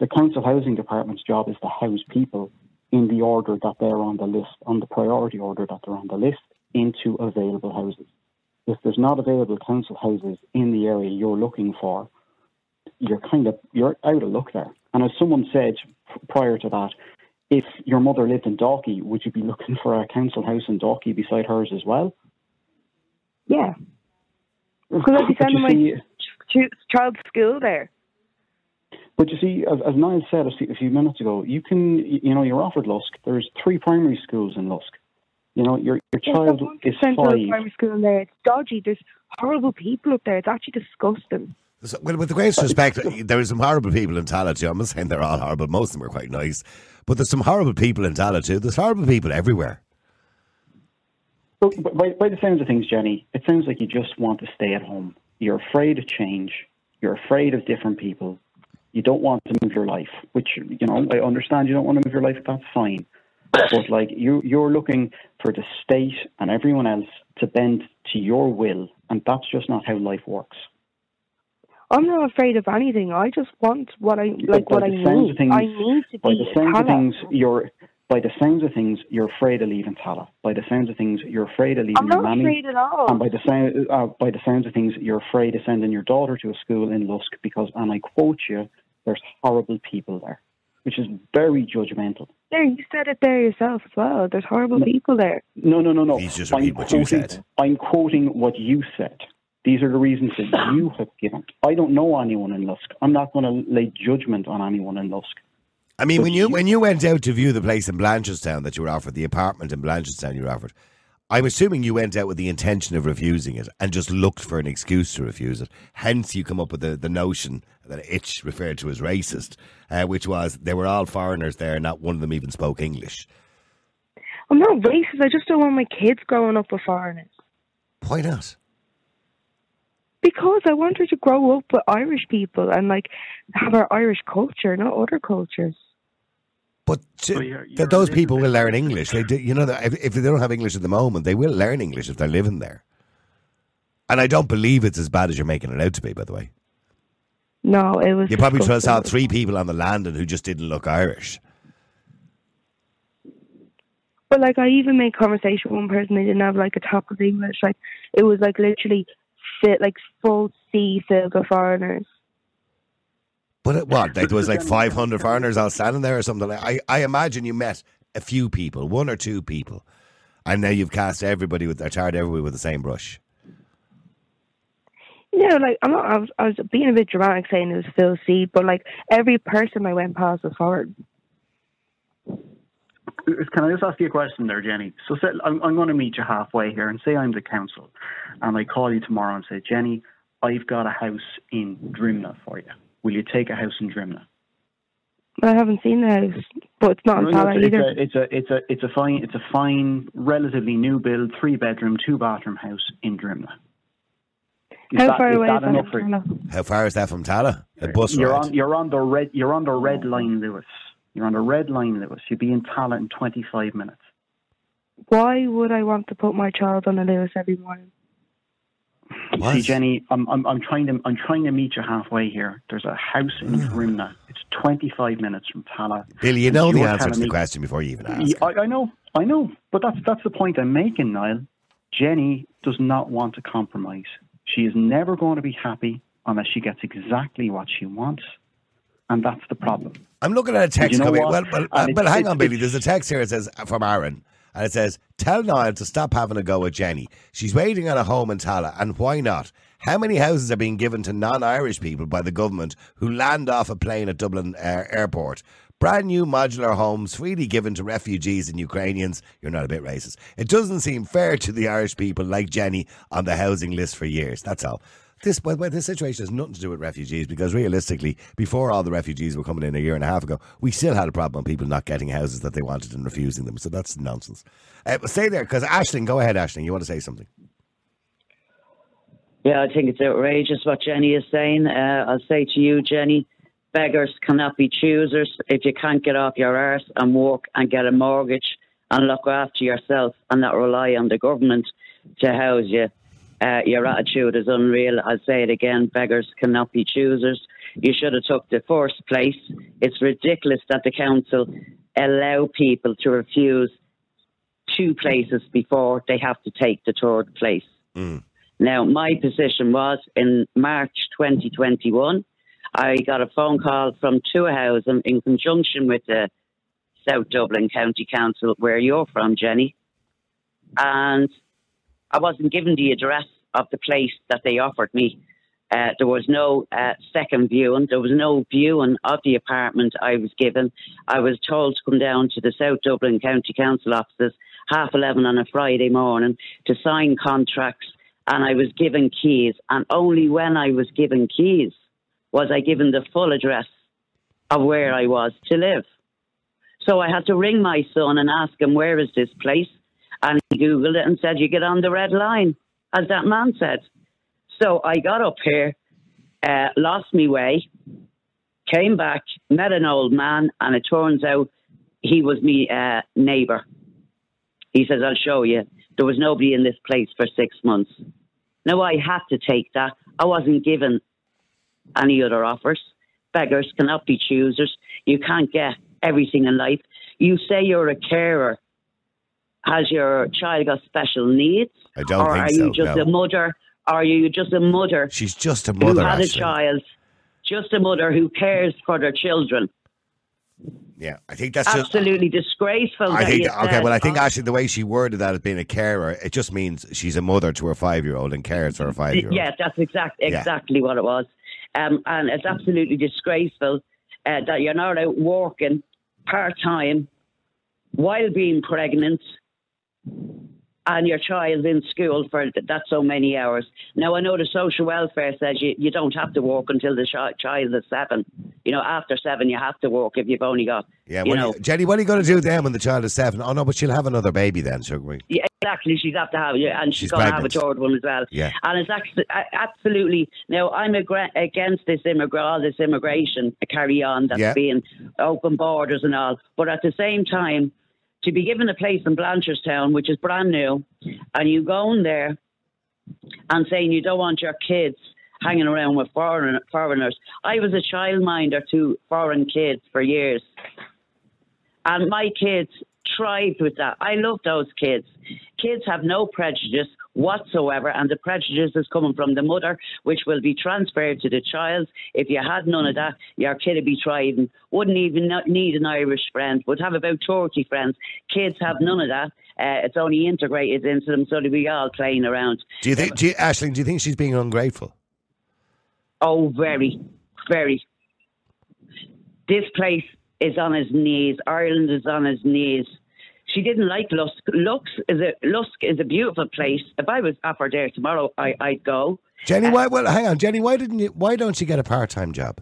The council housing department's job is to house people in the order that they're on the list, on the priority order that they're on the list, into available houses. If there's not available council houses in the area you're looking for, you're kind of you're out of luck there. And as someone said prior to that, if your mother lived in Dalkey, would you be looking for a council house in Dalkey beside hers as well? Yeah, because I'd be sending my see- ch- child to school there. But you see, as, as Niall said a few, minutes ago, you can, you know, you're offered Lusk. There's three primary schools in Lusk. You know, your your There's child is 1% of five. primary school in there. It's dodgy. There's horrible people up there. It's actually disgusting. So, well, with the greatest respect, there are some horrible people in Tallaght too. I'm not saying they're all horrible. Most of them are quite nice. But there's some horrible people in Tallaght too. There's horrible people everywhere. But by, by the sounds of things, Jenny, it sounds like you just want to stay at home. You're afraid of change. You're afraid of different people. You don't want to move your life, which you know I understand. You don't want to move your life. That's fine. But like you, you're looking for the state and everyone else to bend to your will, and that's just not how life works. I'm not afraid of anything. I just want what I like. by What I need. things, I need to by be the sounds of things, you're by the sounds of things, you're afraid of leaving Tallaght. By the sounds of things, you're afraid of leaving I'm your not nanny. afraid at all. And by the sound, uh, by the sounds of things, you're afraid of sending your daughter to a school in Lusk because, and I quote you, there's horrible people there, which is very judgmental. There, you said it there yourself as well. There's horrible people there. No, no, no, no. He's just I'm repeating what you said. I'm quoting what you said. These are the reasons that (laughs) you have given. I don't know anyone in Lusk. I'm not going to lay judgment on anyone in Lusk. I mean, But when you you- when you went out to view the place in Blanchardstown that you were offered, the apartment in Blanchardstown you were offered, I'm assuming you went out with the intention of refusing it and just looked for an excuse to refuse it. Hence, you come up with the, the notion that Itch referred to as racist, uh, which was they were all foreigners there, not one of them even spoke English. I'm not racist. I just don't want my kids growing up with foreigners. Why not? Because I want her to grow up with Irish people and like have our Irish culture, not other cultures. But to- Well, you're- that you're those people will learn English. They do, you know, if, if they don't have English at the moment, they will learn English if they're living there. And I don't believe it's as bad as you're making it out to be. By the way, No, it was. you probably saw disgusting. three people on the landing who just didn't look Irish. But like, I even made conversation with one person. They didn't have like a top of English. Like, it was like literally fit like full sea filled with foreigners. But it, what? Like, there was like 500 foreigners all standing there or something. I, I imagine you met a few people, one or two people, and now you've cast everybody with, or tarred everybody with the same brush. You know, like I'm not. I was, I was being a bit dramatic saying it was Phil C, but like every person I went past was foreign. Can I just ask you a question there, Jenny? So say, I'm, I'm going to meet you halfway here and say I'm the council and I call you tomorrow and say, Jenny, I've got a house in Drimnagh for you. Will you take a house in Drimnagh? I haven't seen the house, but it's not in No, no, Tallaght it's, either. a, it's a it's a it's a fine it's a fine relatively new build three bedroom two bathroom house in Drimnagh. Is How that- far is away that is that enough in? Tallaght? How far is that from Tallaght? A bus You're ride. on you're on the red you're on the red line, Luas. You're on the red line, Luas. You'll be in Tallaght in 25 minutes. Why would I want to put my child on a Luas every morning? What? See, Jenny, I'm, I'm, I'm trying to I'm trying to meet you halfway here. There's a house in Drimnagh. (sighs) It's 25 minutes from Tallaght. Billy, you know And the answer to the me- question before you even ask. Yeah, I, I know, I know, but that's that's the point I'm making, Niall. Jenny does not want to compromise. She is never going to be happy unless she gets exactly what she wants, and that's the problem. I'm looking at a text you know coming. what? Well, well, uh, well hang on, Billy. There's a text here. It says uh, from Aaron, and it says, "Tell Niall to stop having a go at Jenny. She's waiting on a home in Tallaght, and why not? How many houses are being given to non-Irish people by the government who land off a plane at Dublin uh, Airport?" Brand new modular homes freely given to refugees and Ukrainians. You're not a bit racist. It doesn't seem fair to the Irish people like Jenny on the housing list for years. That's all. This, the way, this situation has nothing to do with refugees because realistically, before all the refugees were coming in a year and a half ago, we still had a problem with people not getting houses that they wanted and refusing them. So that's nonsense. Uh, stay there because Ashling, go ahead, Ashling. You want to say something? Yeah, I think it's outrageous what Jenny is saying. Uh, I'll say to you, Jenny, beggars cannot be choosers. If you can't get off your arse and work and get a mortgage and look after yourself and not rely on the government to house you, uh, your attitude is unreal. I'll say it again, beggars cannot be choosers. You should have took the first place. It's ridiculous that the council allow people to refuse two places before they have to take the third place. Mm. Now, my position was in March 2021, I got a phone call from Tuath Housing in conjunction with the South Dublin County Council, where you're from, Jenny. And I wasn't given the address of the place that they offered me. Uh, there was no uh, second viewing. There was no viewing of the apartment I was given. I was told to come down to the South Dublin County Council offices half 11 on a Friday morning to sign contracts and I was given keys. And only when I was given keys was I given the full address of where I was to live. So I had to ring my son and ask him, Where is this place? And he Googled it and said, You get on the red line, as that man said. So I got up here, uh, lost me way, came back, met an old man, and it turns out he was me uh, neighbour. He says, I'll show you. There was nobody in this place for six months. Now I had to take that. I wasn't given any other offers. Beggars cannot be choosers. You can't get everything in life. You say you're a carer. Has your child got special needs? I don't or think are so, you just no. a mother? Are you just a mother She's just a mother, who had actually. a child? Just a mother who cares for their children. Yeah, I think that's just. Absolutely disgraceful. I think okay. said, Well, I think oh, actually the way she worded that as being a carer, it just means she's a mother to her five-year-old and cares for her five-year-old. Yeah, that's exact, Yeah. exactly what it was. Um, and it's absolutely disgraceful uh, that you're not out working part time while being pregnant and your child in school for that so many hours. Now, I know the social welfare says you, you don't have to work until the chi- child is seven. You know, after seven, you have to work if you've only got, Yeah, you know, you- Jenny, what are you going to do then when the child is seven? Oh no, but she'll have another baby then, sugar. Yeah, exactly. She's got to have yeah, and she's, She's going to have a third one as well. Yeah. and it's actually, absolutely. Now, I'm agra- against this immigrant, all this immigration carry on that's Yeah. being open borders and all. But at the same time, to be given a place in Blanchardstown, which is brand new, and you go in there and saying you don't want your kids hanging around with foreign, foreigners. I was a childminder to foreign kids for years. And my kids thrived with that. I love those kids. Kids have no prejudice whatsoever, and the prejudice is coming from the mother, which will be transferred to the child. If you had none of that, your kid would be thriving. Wouldn't even need an Irish friend, would have about 30 friends. Kids have none of that. Uh, it's only integrated into them, so that we all playing around. Do you think, do you, Ashling? Do you think she's being ungrateful? Oh, very, very. This place is on his knees. Ireland is on his knees. She didn't like Lusk. Lusk is a Lusk is a beautiful place. If I was offered there tomorrow, I, I'd go. Jenny, Uh, why? Well, hang on, Jenny. Why didn't you? Why don't you get a part-time job?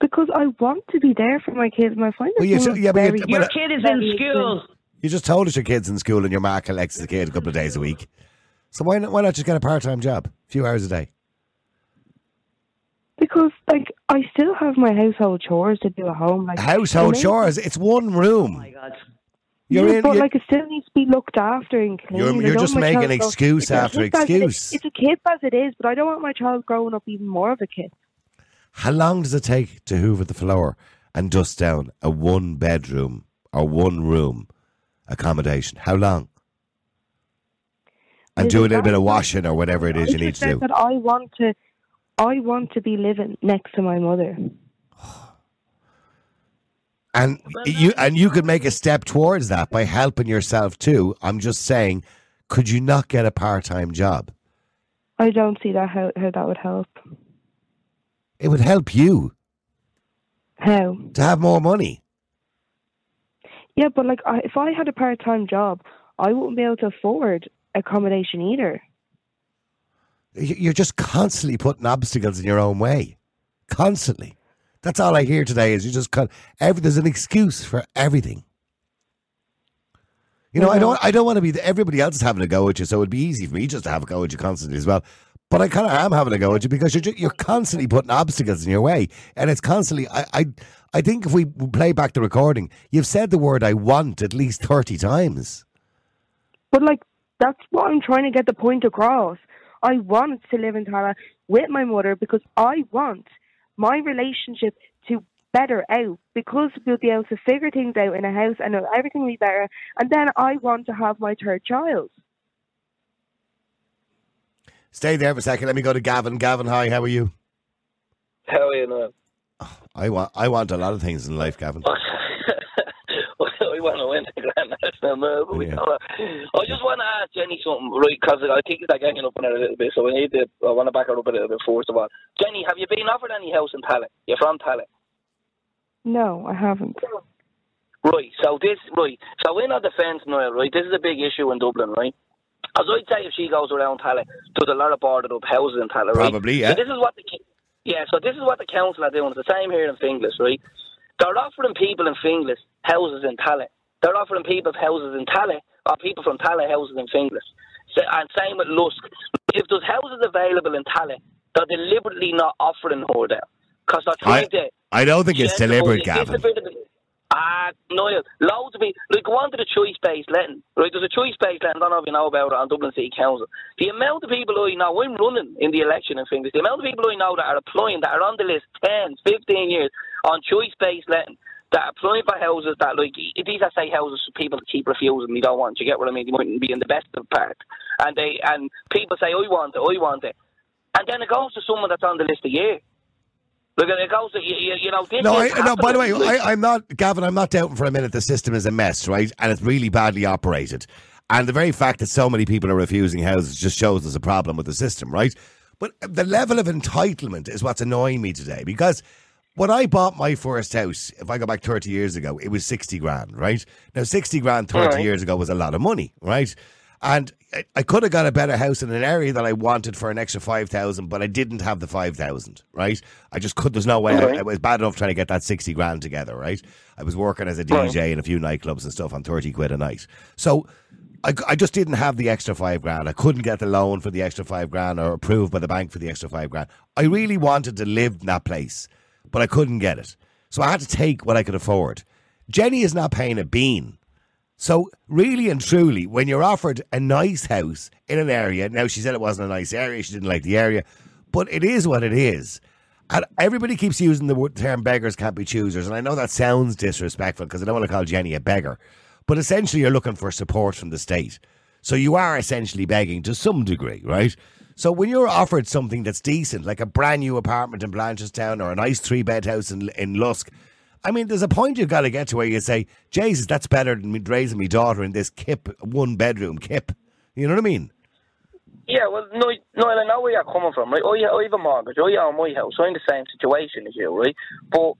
Because I want to be there for my kids, My I find Well, it you being should- yeah, but you- very, Well, Your kid is very in school. You just told us your kids in school, and your ma collects the kid a couple of days a week. So why not? Why not just get a part-time job, a few hours a day? Because like I still have my household chores to do at home. Like Household chores. It's one room. Oh my God. You're yeah, in. but you're- like it still needs to be looked after and cleaned. You're- you're just making child excuse it's after kid as it is- excuse. It's a kid as it is, but I don't want my child growing up even more of a kid. How long does it take to hoover the floor and dust down a one-bedroom or one-room accommodation? How long? And Is do a little bit of washing or whatever it is you need to do. That I want to, I want to be living next to my mother. And you and you could make a step towards that by helping yourself too. I'm just saying, could you not get a part-time job? I don't see that how how that would help. It would help you How? to have more money. Yeah, but like I, if I had a part time job, I wouldn't be able to afford accommodation either. You're just constantly putting obstacles in your own way. Constantly. That's all I hear today is you just cut every, there's an excuse for everything. You know, I don't I don't want to be the, everybody else is having a go at you, so it'd be easy for me just to have a go at you constantly as well. But I kind of am having a go at you because you're you're constantly putting obstacles in your way, and it's constantly. I I, I think if we play back the recording, you've said the word "I want" at least thirty times. But like that's what I'm trying to get the point across. I want to live in Tallaght with my mother because I want my relationship to better out because we'll be able to figure things out in a house and everything will be better. And then I want to have my third child. Stay there for a second. Let me go to Gavin. Gavin, hi. How are you? How are you now? Oh, I want I want a lot of things in life, Gavin. (laughs) we want to win the Grand National, no, but we Yeah. don't. I just want to ask Jenny something, right? Because I think they're ganging up on her a little bit, so we need to. I want to back her up a little bit first of all. Jenny, have you been offered any house in Tallaght? You're from Tallaght. No, I haven't. Right, so this, right, so in our defence, Niall, right, this is a big issue in Dublin, right? As I'd say, if she goes around Tallaght, there's a lot of boarded up houses in Tallaght, right? Probably, yeah. So this is what the, yeah, so this is what the council are doing. It's the same here in Finglas, right? They're offering people in Finglas houses in Tallaght. They're offering people houses in Tallaght, or people from Tallaght houses in Finglas. So, and same with Lusk. If there's houses available in Tallaght, they're deliberately not offering there. Because they're I, trying to I don't think it's deliberate, but it's a Gavin. Ah, Niall, loads of people. Like, go on to the choice based letting. Right, there's a choice based letting. I don't know if you know about it on Dublin City Council. The amount of people I know, I'm running in the election and things, the amount of people I know that are applying, that are on the list 10, 15 years on choice based letting, that are for houses that, like, these are, say, houses for people keep refusing, they don't want. You get what I mean? They mightn't be in the best of part. And they and people say, I want it, I want it. And then it goes to someone that's on the list a year. Look, it goes to, you, you, know, No, I, no. By the way, I, I'm not, Gavin. I'm not doubting for a minute the system is a mess, right? And it's really badly operated. And the very fact that so many people are refusing houses just shows there's a problem with the system, right? But the level of entitlement is what's annoying me today because when I bought my first house, if I go back 30 years ago, it was 60 grand, right? Now, 60 grand 30 Alright. years ago was a lot of money, right? And I, I could have got a better house in an area that I wanted for an extra 5,000, but I didn't have the 5,000, right? I just could, there's no way. I, Alright. it was bad enough trying to get that 60 grand together, right? I was working as a DJ in a few nightclubs and stuff on 30 quid a night. So I, I just didn't have the extra five grand. I couldn't get the loan for the extra five grand or approved by the bank for the extra five grand. I really wanted to live in that place, but I couldn't get it. So I had to take what I could afford. Jenny is not paying a bean. So really and truly, when you're offered a nice house in an area, now she said it wasn't a nice area, she didn't like the area, but it is what it is. And everybody keeps using the term beggars can't be choosers, and I know that sounds disrespectful because I don't want to call Jenny a beggar, but essentially you're looking for support from the state. So you are essentially begging to some degree, right? So when you're offered something that's decent, like a brand new apartment in Blanchardstown or a nice three bed house in, in Lusk, I mean, there's a point you've got to get to where you say, Jesus, that's better than me raising my daughter in this kip, one bedroom kip. You know what I mean? Yeah, well, no, no, I know where you're coming from, right? I, I have a mortgage. I own my house. I'm in the same situation as you, right? But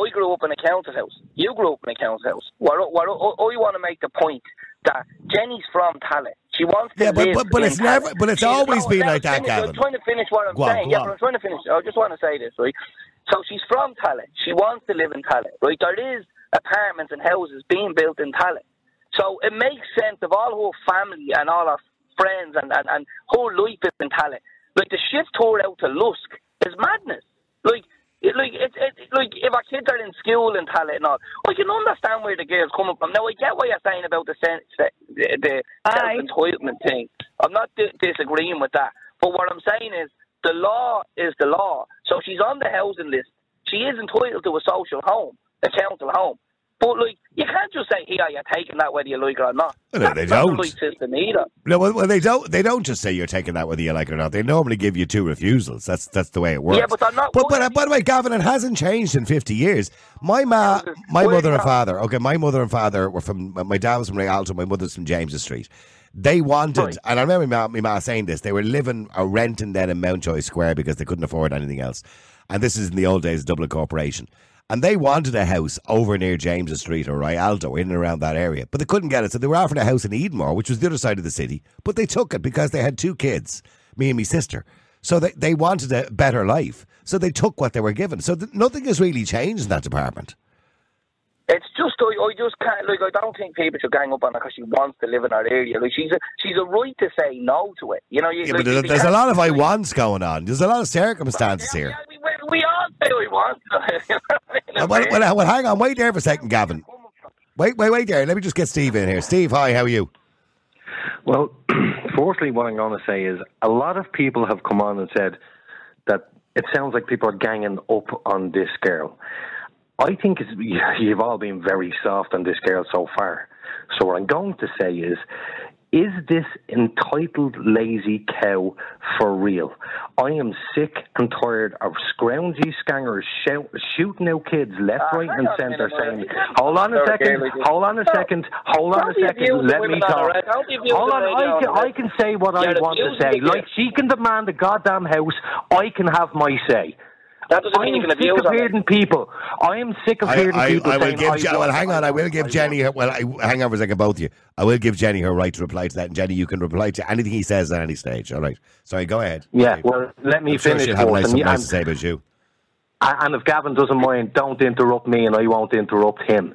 I grew up in a council house. You grew up in a council house. Where, where, I, I want to make the point that Jenny's from Tallaght. She wants to Yeah, but- live but- but in it's never- but it's She's- always been like that. Gavin. I'm trying to finish what I'm Go saying. go yeah, on. but I'm trying to finish. I just want to say this, right? So she's from Tallaght. She wants to live in Tallaght, right? There is apartments and houses being built in Tallaght. So it makes sense of all her family and all her friends and, and, and whole life is in Tallaght. Like the shift her out to Lusk is madness. Like like it, it, like if our kids are in school in Tallaght and all, I can understand where the girls coming from. Now I get what you're saying about the sen- the, the entitlement thing. I'm not di- disagreeing with that. But what I'm saying is the law is the law. So she's on the housing list. She is entitled to a social home, a council home. But like, you can't just say, "Here, you're taking that whether you like it or not." No, they That's not don't. the right system either. No, well, well, they don't. They don't just say you're taking that whether you like it or not. They normally give you two refusals. That's that's the way it works. Yeah, but they're not But, but uh, by the way, Gavin, it hasn't changed in fifty years. My ma, my Well, mother and father. Okay, my mother and father were from. My dad was from Rialto. My mother's from James's Street. They wanted, Right. and I remember my, my ma saying this. They were living or renting then in Mountjoy Square because they couldn't afford anything else. And this is in the old days of Dublin Corporation. And they wanted a house over near James Street or Rialto, in and around that area, but they couldn't get it. So they were offered a house in Edenmore, which was the other side of the city, but they took it because they had two kids, me and my sister. So they, they wanted a better life. So they took what they were given. So th- nothing has really changed in that department. It's just I, I just can't like I don't think people should gang up on her because she wants to live in our area. Like she's a she's a right to say no to it. You know, you, Yeah, like, but there's, there's a lot of I wants going on. There's a lot of circumstances here. Yeah, we, we, we all say we want. Uh, (laughs) well, well, well, hang on, wait there for a second, Gavin. Wait, wait, wait there. Let me just get Steve in here. Steve, hi, how are you? Well, (clears throat) firstly, what I'm going to say is a lot of people have come on and said that it sounds like people are ganging up on this girl. I think it's, (laughs) you've all been very soft on this girl so far. So what I'm going to say is, is this entitled lazy cow for real? I am sick and tired of scroungy scangers shout, shooting out kids left, Ah, right, and centre saying, "Hold on a second, hold on a second, hold on a second, let me women on the talk." radio. Don't be abusing Hold on, I can, I can say what I want to say. Like she can demand a goddamn house, I can have my say. That doesn't I mean am you can sick abuse of her. hearing people. I am sick of I, hearing I, people I will saying, give. I Je- well, hang on. I will give I Jenny. Her, well, I, hang on for a second, both of you. I will give Jenny her right to reply to that, and Jenny, you can reply to anything he says at any stage. All right. Sorry, go ahead. Yeah, well, let me I'm sure finish she'll have first, nice, and nice and- to say about you. And if Gavin doesn't mind, don't interrupt me, and I won't interrupt him.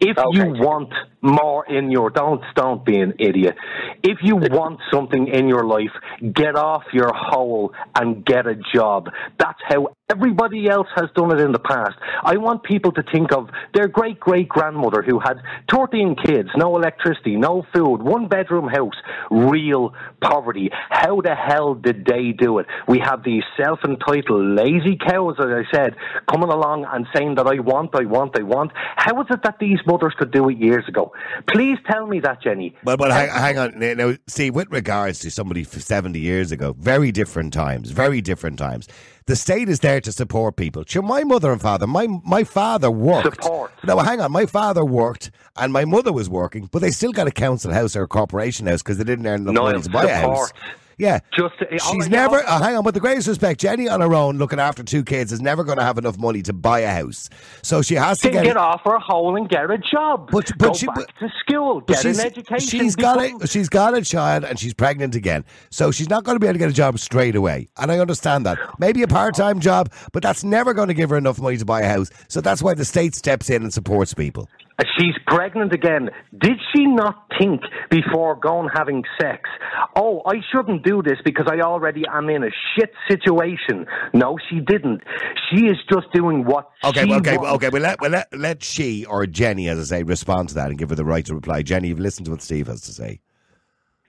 If Okay. you want more in your don't don't be an idiot. If you want something in your life, get off your hole and get a job. That's how everybody else has done it in the past. I want people to think of their great great grandmother who had 13 kids, no electricity, no food, one bedroom house, real poverty. How the hell did they do it? We have these self entitled lazy cows, as I said, coming along and saying that I want, I want, I want. How is it that these mothers could do it years ago? Please tell me that, Jenny. But but hang, hang on now, now, see, with regards to somebody seventy years ago, very different times, very different times. The state is there to support people. Sure, my mother and father, my my father worked. Support. No, hang on, my father worked and my mother was working, but they still got a council house or a corporation house because they didn't earn enough No, money to buy a house. Yeah. Just uh, She's oh, never, uh, hang on, with the greatest respect, Jenny on her own, looking after two kids, is never going to have enough money to buy a house. So she has to get. get off her hole and get a job. But- but Go she- back but- to school, get an education. She's got a she's got a child and she's pregnant again, so she's not going to be able to get a job straight away. And I understand that. Maybe a part time job, but that's never going to give her enough money to buy a house. So that's why the state steps in and supports people. Uh, she's pregnant again. Did she not think before going having sex, oh, I shouldn't do this because I already am in a shit situation? No, she didn't. She is just doing what Okay, she well, okay, wants. well, okay. Well, let, well let, let she or Jenny, as I say, respond to that and give her the right to reply. Jenny, you've listened to what Steve has to say.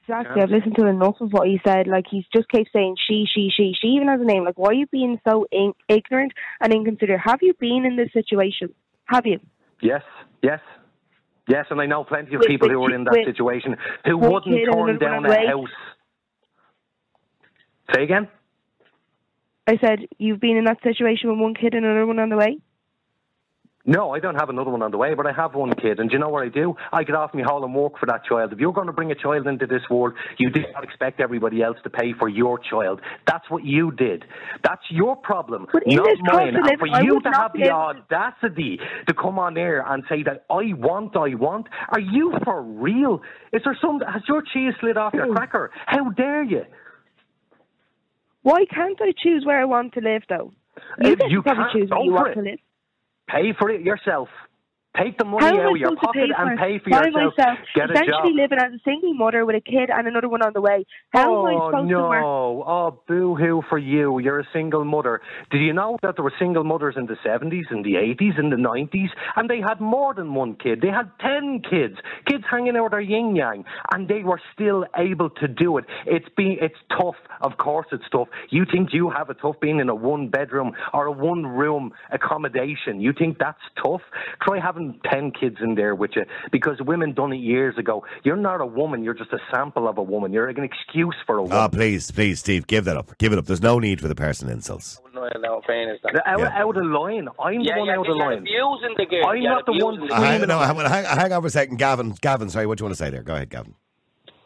Exactly. I've listened to enough of what he said. Like he's just keeps saying she, she, she. She even has a name. Like why are you being so in- ignorant and inconsiderate? Have you been in this situation? Have you? Yes, yes. Yes, and I know plenty of With- people who are in that with situation who wouldn't turn down a house. Say again? I said you've been in that situation with one kid and another one on the way. No, I don't have another one on the way, but I have one kid. And do you know what I do? I get off my hole and work for that child. If you're going to bring a child into this world, you do not expect everybody else to pay for your child. That's what you did. That's your problem, But not mine. And for you to have the audacity to come on air and say that I want, I want, are you for real? Is there some? Has your cheese slid off your hmm. cracker? How dare you? Why can't I choose where I want to live though? You you can't, choose where you want it. to live. Pay for it yourself. Take the money out of your pocket and pay for yourself. myself? Get a essentially living as a single mother with a kid and another one on the way. How oh am I oh, supposed no! to work? Oh boo hoo for you! You're a single mother. Did you know that there were single mothers in the seventies, in the eighties, in the nineties, and they had more than one kid. They had ten kids, kids hanging out their yin yang, and they were still able to do it. It's been it's tough. Of course, it's tough. You think you have it tough being in a one bedroom or a one room accommodation? You think that's tough? Try having ten kids in there with you because women done it years ago. You're not a woman. You're just a sample of a woman. You're an excuse for a ah, woman. Oh, please, please, Steve, give that up. Give it up. There's no need for the personal insults. No, no, fairness. that- out, Yeah. out of line. I'm Yeah, the one yeah, out of you're line. abusing the girl. I'm You're not the one abusing hang, Screaming no, at hang, hang, hang on for a second, Gavin. Gavin, sorry, what do you want to say there? Go ahead, Gavin.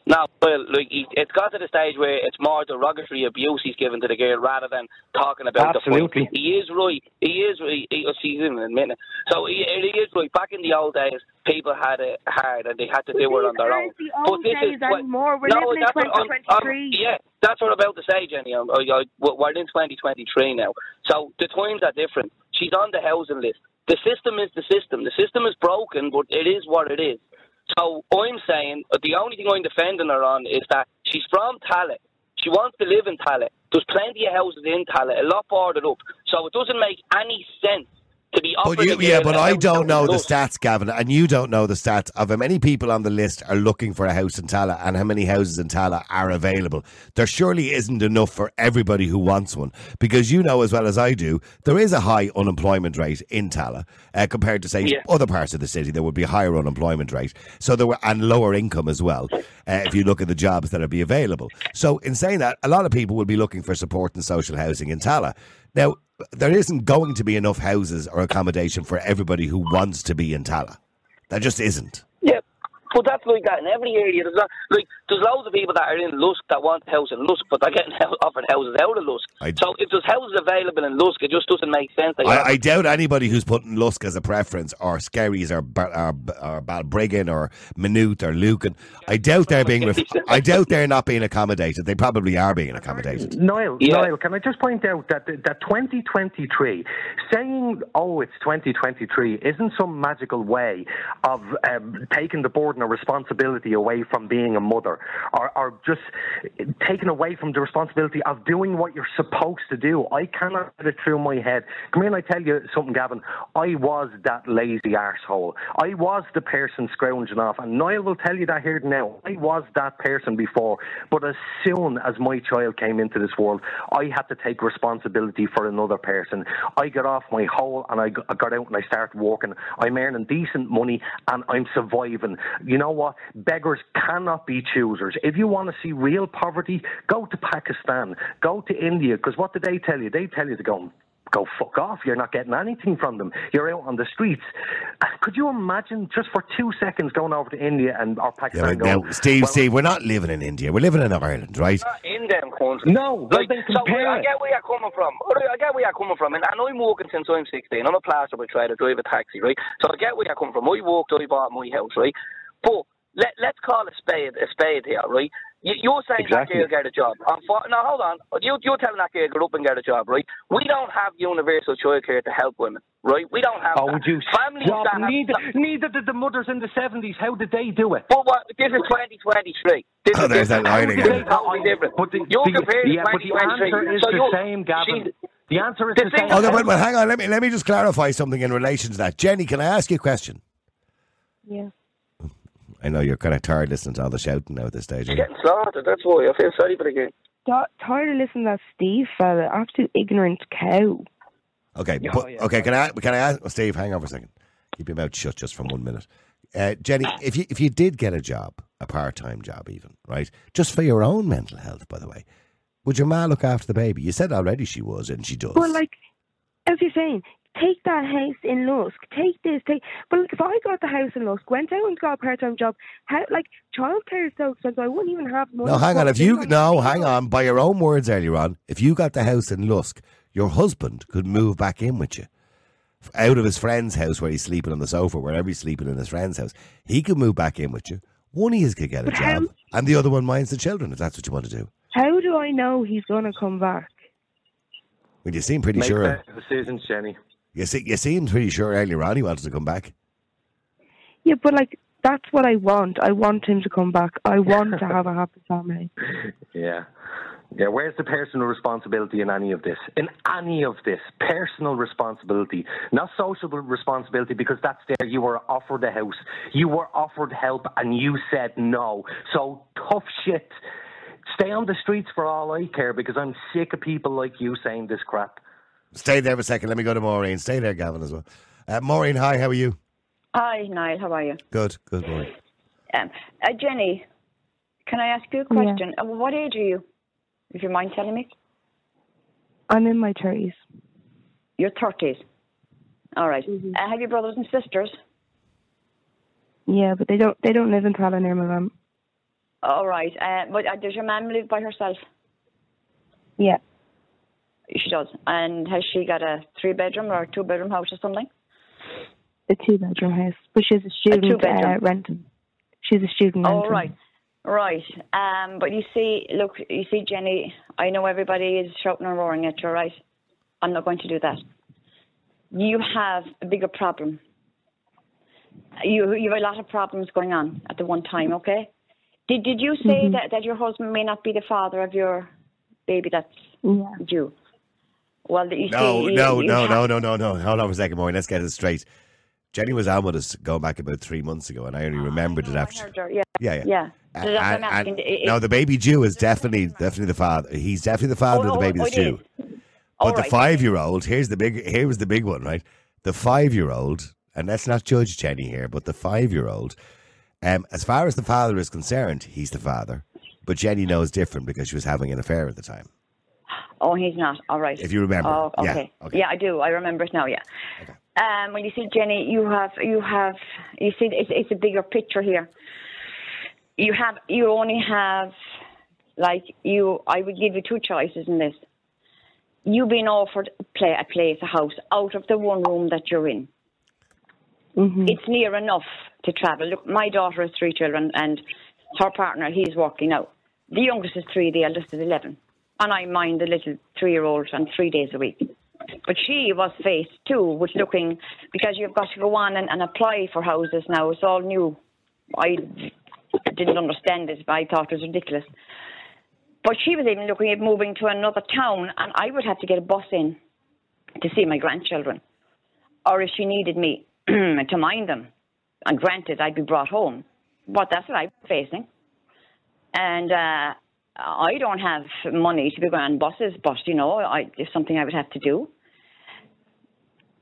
No, well, like he- it's got to the stage where it's more derogatory abuse he's given to the girl rather than talking about Absolutely. the point. He is right. He is right. He, oh, she's in a minute. So he, he is right. Back in the old days, people had it hard and they had to do it on their own. the But this days is what- anymore. We're no, living in that's what I'm- I'm- 2023. yeah, that's what I'm about to say, Jenny. I'm, I, I, we're in 2023 now. So the times are different. She's on the housing list. The system is the system. The system is broken, but it is what it is. So I'm saying uh, the only thing I'm defending her on is that she's from Tallaght. She wants to live in Tallaght. There's plenty of houses in Tallaght, a lot boarded up. So it doesn't make any sense to be But offering you, yeah, but I don't know the stats, Gavin, and you don't know the stats of how many people on the list are looking for a house in Tallaght and how many houses in Tallaght are available. There surely isn't enough for everybody who wants one because you know as well as I do, there is a high unemployment rate in Tallaght uh, compared to say Yeah. other parts of the city. There would be a higher unemployment rate, so there were and lower income as well. Uh, if you look at the jobs that are be available, so in saying that, a lot of people will be looking for support and social housing in Tallaght. Now, there isn't going to be enough houses or accommodation for everybody who wants to be in Tallaght. There just isn't. Yeah, but that's like that in every area. There's not, like there's loads of people that are in Lusk that want a house in Lusk, but they're getting hou- offered houses out of Lusk. I- so if there's houses available in Lusk, it just doesn't make sense. That you have I, I doubt anybody who's putting Lusk as a preference, or Skerries, or, Bar- or, or Balbriggan, or Maynooth, or Lucan. I doubt they're being. Ref- I doubt they're not being accommodated. They probably are being accommodated. Niall, Yeah. Niall, can I just point out that that 2023, saying "oh, it's 2023" isn't some magical way of um, taking the burden of responsibility away from being a mother, or just taken away from the responsibility of doing what you're supposed to do. I cannot get it through my head. Come here, and I tell you something, Gavin. I was that lazy arsehole. I was the person scrounging off, and Niall will tell you that here now. I was that person before, but as soon as my child came into this world, I had to take responsibility for another person. I got off my hole and I got out and I started working. I'm earning decent money and I'm surviving. You know what? Beggars cannot be choosers. If you want to see real poverty, go to Pakistan, go to India, because what do they tell you? They tell you to go go fuck off. You're not getting anything from them. You're out on the streets. Uh, could you imagine just for two seconds going over to India and or Yeah, Pakistan? but now, going, Steve, well, Steve, we're not living in India. We're living in Ireland, right? not in them countries. No, well, then so compare I get where you're coming from. I get where you're coming from, and, and I'm walking since I'm 16. I'm a plaster by trade. I drive a taxi, right? So I get where you're coming from. I walked, I bought my house, right? But let let's call a spade a spade here, right? You, you're saying Exactly. that girl get a job. I'm for, now hold on. You, you're telling that girl get up and get a job, right? We don't have universal childcare to help women, right? We don't have. Oh, that. would you Families stop? that have, Neither, neither did the mothers in the 70s. How did they do it? But what? This is 2023. This Oh, is there's that different. line again. totally different. But the, you're the- comparing yeah, but the 2023. answer is so the same, Gavin. The answer is The the, thing same. Okay, but, but hang on. Let me let me just clarify something in relation to that. Jenny, can I ask you a question? Yeah. I know you're kind of tired listening to all the shouting now at this stage. She's aren't getting slaughtered. That's why I feel sorry for the girl. Ti- Tired of listening to that Steve fella, absolute ignorant cow. Okay, Yeah, but, yeah. okay. Can I can I ask oh, Steve? Hang on for a second. Keep your mouth shut just for one minute. Uh, Jenny, if you if you did get a job, a part time job, even right, just for your own mental health, by the way, would your ma look after the baby? You said already she was, and she does. Well, like, as you're saying, take that house in Lusk, take this, take. But like, if I got the house in Lusk, went out and got a part-time job, how like childcare is so expensive, I wouldn't even have money. no, hang on. If you no, hang on. By your own words earlier on, if you got the house in Lusk, your husband could move back in with you. Out of his friend's house where he's sleeping on the sofa, wherever he's sleeping in his friend's house, he could move back in with you. One of you could get a But how- job, and the other one minds the children, if that's what you want to do. How do I know he's going to come back? Well, you seem pretty Make sure. better decisions, Jenny. You, see, you seemed pretty sure earlier on he wanted to come back. Yeah, but like that's what I want. I want him to come back. I want to have a (laughs) happy family. Yeah. Yeah, where's the personal responsibility in any of this? In any of this, personal responsibility, not social responsibility, because that's there. You were offered a house, you were offered help, and you said no. So tough shit. Stay on the streets for all I care, because I'm sick of people like you saying this crap. Stay there for a second. Let me go to Maureen. Stay there, Gavin, as well. Uh, Maureen, hi. How are you? Hi, Niall. How are you? Good. Good, Maureen. Um, uh, Jenny, can I ask you a question? Uh, what age are you, if you mind telling me? I'm in my thirties. You're 30s. All right. Mhm. Uh, have you brothers and sisters? Yeah, but they don't. They don't live in Tallaght near my mum. All right. Uh, but uh, does your mum live by herself? Yeah, She does. And has she got a three bedroom or two bedroom house or something? a two-bedroom house, but she's a student uh, renting. She's a student Oh, renting. right. Right. Um, but you see, look, you see, Jenny, I know everybody is shouting and roaring at you, right? I'm not going to do that. you have a bigger problem. You you have a lot of problems going on at the one time. Okay. Did did you say Mhm. that that your husband may not be the father of your baby that's Yeah. due? Well, you No, see, you- no, you no, have- no, no, no, no. Hold on for a second, Maureen. Let's get it straight. Jenny was on with us going back about three months ago, and I only remembered it I after. heard her, Yeah. Yeah, yeah. Yeah. A- So that's what I'm and- and- It- no, the baby Jew is definitely definitely the father. He's definitely the father Oh, of the oh, baby oh, that's Jew. But All the five year old, here's the big here was the big one, right? The five year old, and let's not judge Jenny here, but the five year old, um, as far as the father is concerned, he's the father. But Jenny knows different because she was having an affair at the time. Oh, he's not. All right. If you remember. Oh, Yeah, okay. okay. Yeah, I do. I remember it now. Yeah. Um, well, you see, Jenny, you have, you have, you see, it's, it's a bigger picture here. You have, you only have, like, you. I would give you two choices in this. You've been offered a, play, a place, a house, out of the one room that you're in. Mhm. It's near enough to travel. Look, my daughter has three children, and her partner, he's working out. The youngest is three, the eldest is 11. And I mind the little three year old on three days a week. But she was faced too with looking, because you've got to go on and, and apply for houses now. It's all new. I didn't understand it, but I thought it was ridiculous. But she was even looking at moving to another town, and I would have to get a bus in to see my grandchildren. Or if she needed me (clears throat) to mind them, and granted, I'd be brought home. But that's what I'm facing. And uh, I don't have money to be going on buses, but you know, I, it's something I would have to do.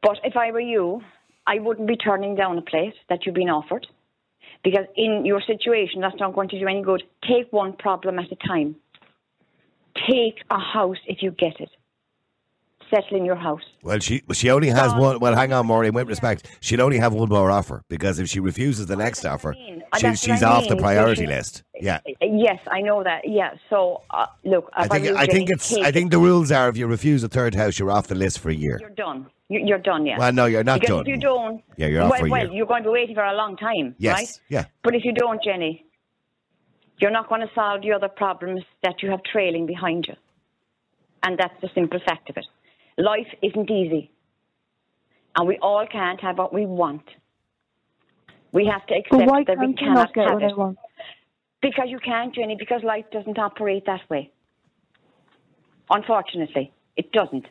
But if I were you, I wouldn't be turning down a place that you've been offered. Because in your situation, that's not going to do any good. Take one problem at a time. Take a house if you get it. Settle in your house. Well, she she only has one. Well, hang on, Maureen. With respect, she'd only have one more offer because if she refuses the next offer, Uh, she, she's I off the mean. Priority she- list. Yeah, Yes, I know that. Yeah. So uh, look, I think I think it's I think the rules are if you refuse a third house, you're off the list for a year. you're done. You're, you're done. Yeah. Well, no, you're not because done. if you don't, Yeah, you're off well, for a well, year. you're going to be waiting for a long time, Yes, right? yeah. But if you don't, Jenny, you're not going to solve the other problems that you have trailing behind you, and that's the simple fact of it. Life isn't easy, and we all can't have what we want. We have to accept that we can't you not cannot get have what I it. want? Because you can't, Jenny, because life doesn't operate that way. Unfortunately, it doesn't.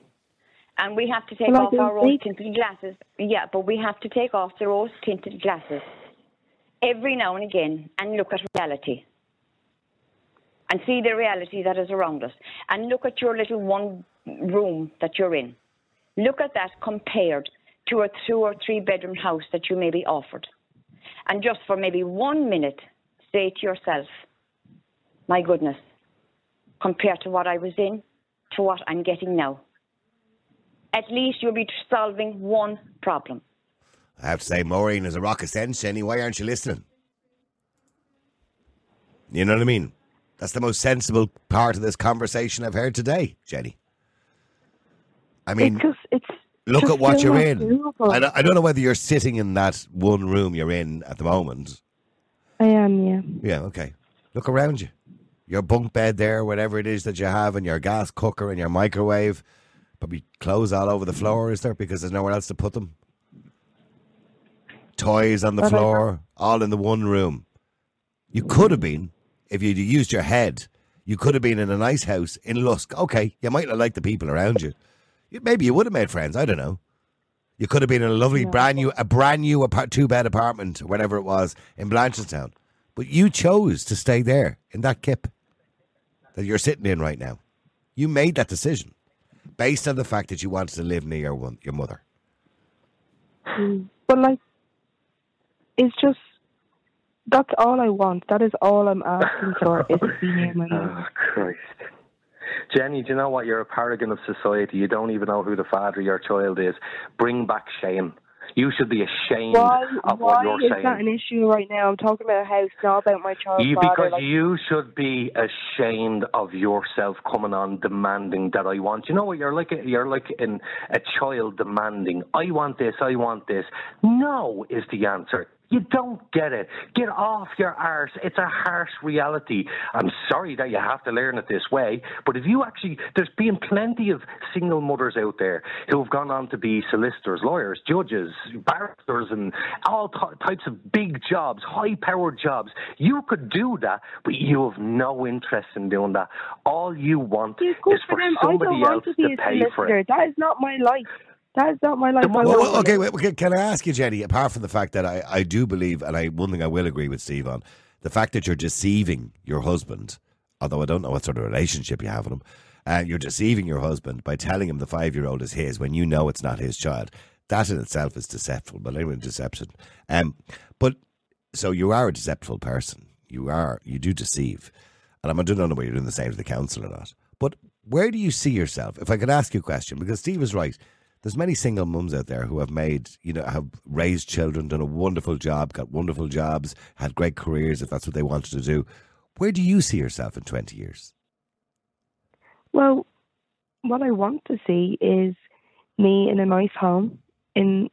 And we have to take Well, off our rose tinted glasses. Yeah, but we have to take off the rose tinted glasses every now and again and look at reality. And see the reality that is around us. And look at your little one room that you're in. Look at that compared to a two or three bedroom house that you may be offered. And just for maybe one minute, say to yourself, my goodness, compared to what I was in, to what I'm getting now. At least you'll be solving one problem. I have to say, Maureen is a rock of sense, Jenny. Why aren't you listening? You know what I mean? That's the most sensible part of this conversation I've heard today, Jenny. I mean, it's just it's look just at what you're in. I don't, I don't know whether you're sitting in that one room you're in at the moment. I am, yeah. Yeah, okay. Look around you. Your bunk bed there, whatever it is that you have, and your gas cooker and your microwave. Probably clothes all over the floor, is there? Because there's nowhere else to put them. Toys on the But floor, all in the one room. You could have been, if you'd used your head, you could have been in a nice house in Lusk. Okay, you might not like the people around you. You- Maybe you would have made friends. I don't know. You could have been in a lovely brand new, a brand new apart- two bed apartment, or whatever it was, in Blanchardstown. But you chose to stay there in that kip that you're sitting in right now. You made that decision based on the fact that you wanted to live near your one, your mother. But like, it's just that's all I want. That is all I'm asking for is to be near my mum. (laughs) Oh, Christ. Jenny, do you know what? You're a paragon of society. You don't even know who the father of your child is. Bring back shame. You should be ashamed Why? of Why what you're is saying. that an issue right now? I'm talking about a house, not about my child. You, father. because like, you should be ashamed of yourself coming on demanding that I want. You know what? You're like a, you're like in a child demanding. I want this. I want this. No is the answer. You don't get it. Get off your arse. It's a harsh reality. I'm sorry that you have to learn it this way, but if you actually, there's been plenty of single mothers out there who have gone on to be solicitors, lawyers, judges, barristers, and all t- types of big jobs, high powered jobs. You could do that, but you have no interest in doing that. All you want is for somebody else to a pay for it. That is not my life. That is not my life. Well, well, okay, wait, okay, can I ask you, Jenny? Apart from the fact that I, I do believe, and I one thing I will agree with Steve on, the fact that you're deceiving your husband, although I don't know what sort of relationship you have with him, uh, you're deceiving your husband by telling him the five year old is his when you know it's not his child. That in itself is deceitful, but anyway, deception. Um, but so you are a deceptive person. You are, you do deceive, and I'm- I don't know whether you're doing the same to the council or not. But where do you see yourself? If I could ask you a question, because Steve is right. There's many single mums out there who have made, you know, have raised children, done a wonderful job, got wonderful jobs, had great careers if that's what they wanted to do. Where do you see yourself in 20 years? Well, what I want to see is me in a nice home in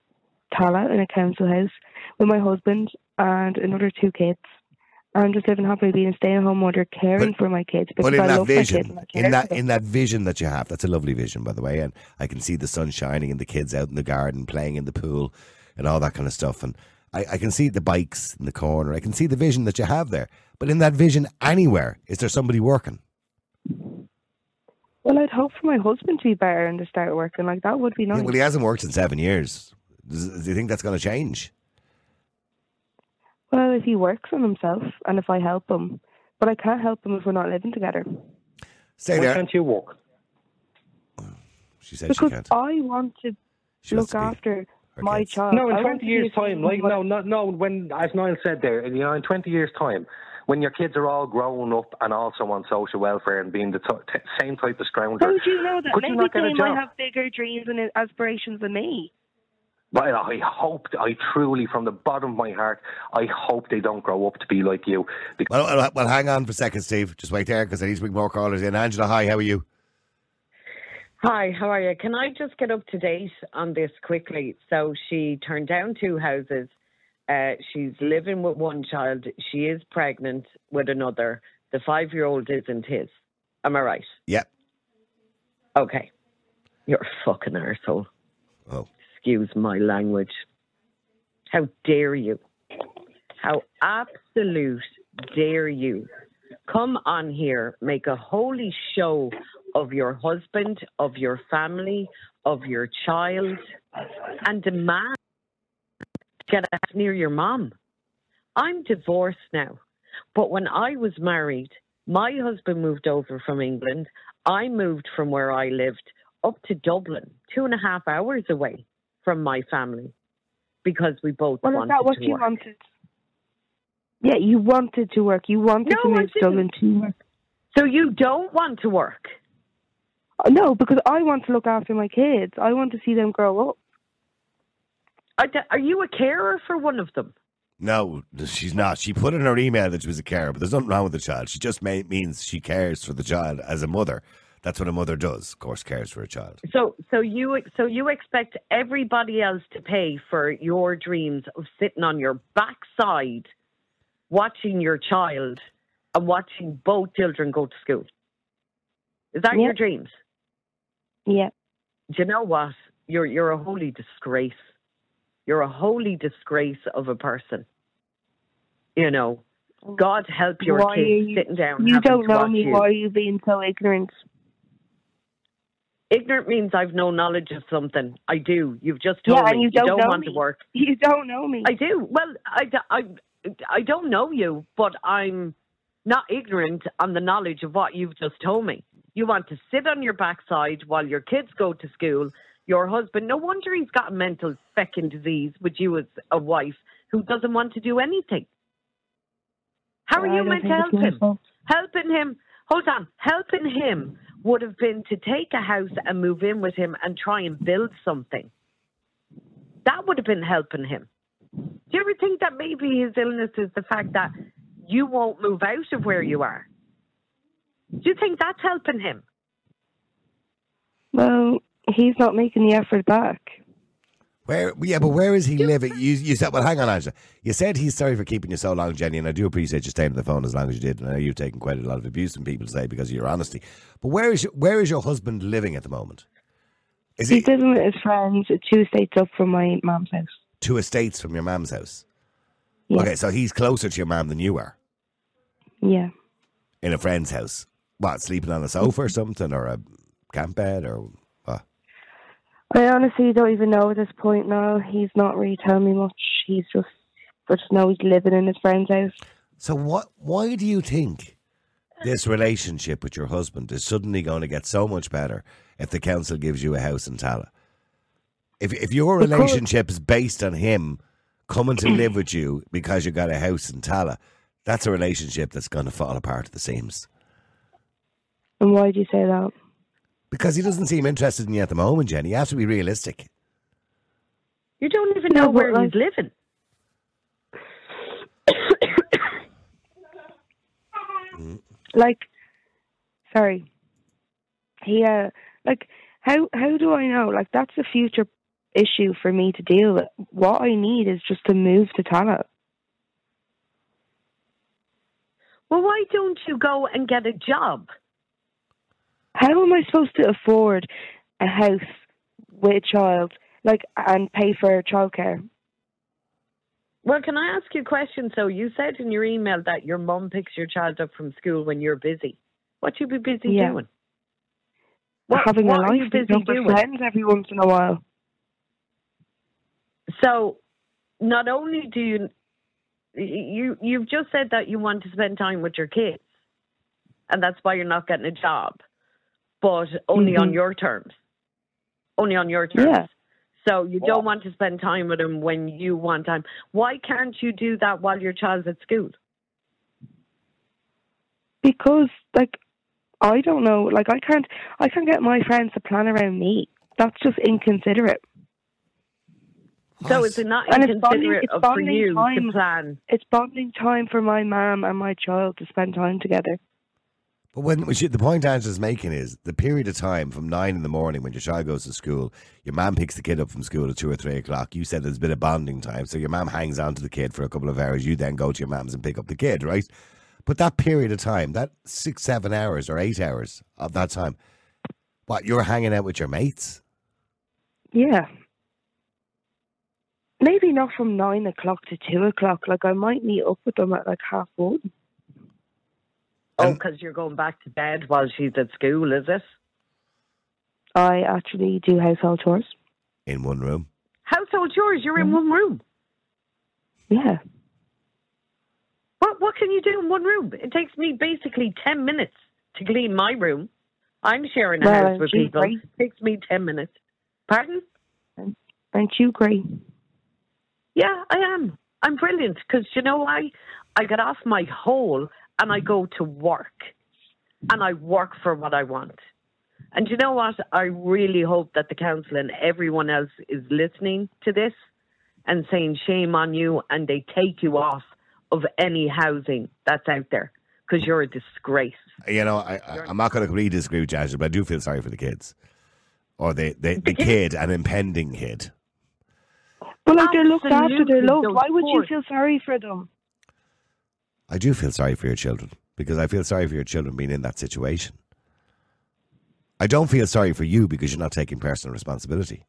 Tallaght in a council house with my husband and another two kids. And just living happily being a stay at home mother caring But- for my kids because But in I that love my kids vision, and I in that in that vision that you have, that's a lovely vision, by the way. And I can see the sun shining and the kids out in the garden playing in the pool and all that kind of stuff. And I, I can see the bikes in the corner. I can see the vision that you have there. But in that vision, anywhere, is there somebody working? Well, I'd hope for my husband to be better and to start working. Like that would be nice. Yeah, well, he hasn't worked in seven years. Do you think that's going to change? Well, if he works on himself and if I help him, but I can't help him if we're not living together. Stay Why there. can't you walk? She said because she can't. I want to She look to after my kids. child. No, in I 20 years' time, like, no, no, no, when, as Niall said there, you know, in 20 years' time, when your kids are all grown up and also on social welfare and being the t- t- same type of scrounger, How do you know that? could you Maybe not get a they job? might have bigger dreams and aspirations than me. Well, I hope, I truly, from the bottom of my heart, I hope they don't grow up to be like you. Because Well, well, well, hang on for a second, Steve. Just wait there because I need to bring more callers in. Angela, hi, how are you? Hi, how are you? Can I just get up to date on this quickly? So she turned down two houses. Uh, she's living with one child. She is pregnant with another. The five year old isn't his. Am I right? Yep. Okay. You're a fucking arsehole. Oh. Excuse my language. How dare you? How absolute dare you come on here, make a holy show of your husband, of your family, of your child, and demand to get out near your mom. I'm divorced now, but when I was married, my husband moved over from England. I moved from where I lived up to Dublin, two and a half hours away from my family, because we both Well, is wanted that what to you work. wanted? Yeah, you wanted to work. You wanted No, to move to didn't. Dublin to work. So you don't want to work? Uh, No, because I want to look after my kids. I want to see them grow up. Are, th- are you a carer for one of them? No, she's not. She put in her email that she was a carer, but there's nothing wrong with the child. She just may, means she cares for the child as a mother. That's what a mother does, of course, cares for a child. So, so you, so you expect everybody else to pay for your dreams of sitting on your backside, watching your child, and watching both children go to school. Is that Yeah. your dreams? Yeah. Do you know what? You're you're a holy disgrace. You're a holy disgrace of a person. You know, oh. God help your Why kids you- sitting down. You don't to know watch me. you. Why are you being so ignorant? Ignorant means I've no knowledge of something. I do. You've just told yeah, me and you don't, know want me. to work. (laughs) You don't know me. I do. Well, I, I, I don't know you, but I'm not ignorant on the knowledge of what you've just told me. You want to sit on your backside while your kids go to school. Your husband, no wonder he's got a mental fecking disease with you as a wife who doesn't want to do anything. How are you meant to help him? Helping him, hold on, helping him would have been to take a house and move in with him and try and build something. That would have been helping him. Do you ever think that maybe his illness is the fact that you won't move out of where you are? Do you think that's helping him? Well, he's not making the effort back. Where? Yeah, but where is he living? You, you said, well, hang on, Angela. You said he's sorry for keeping you so long, Jenny, and I do appreciate you staying on the phone as long as you did. And I know you've taken quite a lot of abuse from people today because of your honesty. But where is your, where is your husband living at the moment? Is He's he living with his friends uh, two estates up from my mum's house. two estates from your mum's house? Yeah. Okay, so he's closer to your mum than you are Yeah. in a friend's house. What, sleeping on a sofa or something, or a camp bed, or? I honestly don't even know at this point now. He's not really telling me much. He's just, I just know he's living in his friend's house. So what? Why do you think this relationship with your husband is suddenly going to get so much better if the council gives you a house in Tallaght? If if your Because- relationship is based on him coming to live with you because you got a house in Tallaght, that's a relationship that's going to fall apart at the seams. And why do you say that? Because he doesn't seem interested in you at the moment, Jenny. You have to be realistic. You don't even know but where like- he's living. (coughs) Like, sorry. He, uh, like, how how do I know? Like, that's a future issue for me to deal with. What I need is just to move to Tallaght. Well, why don't you go and get a job? How am I supposed to afford a house with a child, like, and pay for childcare? Well, can I ask you a question? So you said in your email that your mum picks your child up from school when you're busy. What you be busy Yeah. doing? What, Having what a life, you busy doing? friends every once in a while. So, not only do you you you've just said that you want to spend time with your kids, and that's why you're not getting a job, but only on Mhm. your terms, only on your terms. Yeah. So you don't want to spend time with them when you want time. Why can't you do that while your child's at school? Because, like, I don't know. Like, I can't, I can't get my friends to plan around me. That's just inconsiderate. So it's not And it's bonding- it's of for you time. to plan. It's bonding time for my mum and my child to spend time together. But when the point Angela's making is the period of time from nine in the morning when your child goes to school, your mom picks the kid up from school at two or three o'clock. You said there's a bit of bonding time, so your mom hangs on to the kid for a couple of hours. You then go to your mom's and pick up the kid, right? But that period of time, that six, seven hours or eight hours of that time, what you're hanging out with your mates? Yeah. Maybe not from nine o'clock to two o'clock. Like, I might meet up with them at like half one. Oh, because you're going back to bed while she's at school, is it? I actually do household chores. in one room. Household chores. You're Mm-hmm. in one room. Yeah. What what can you do in one room? It takes me basically ten minutes to clean my room. I'm sharing a Well, house with gee, people. great. It takes me ten minutes. Pardon? Aren't you great? Yeah, I am. I'm brilliant because you know why? I get off my hole and I go to work, and I work for what I want. And you know what? I really hope that the council and everyone else is listening to this and saying shame on you, and they take you off of any housing that's out there because you're a disgrace. You know, I, I, I'm not going to completely disagree with you, Angela, but I do feel sorry for the kids. Or the, the, the kid, an impending kid. But like they're looked after, they're loved. Why would you feel sorry for them? I do feel sorry for your children because I feel sorry for your children being in that situation. I don't feel sorry for you because you're not taking personal responsibility.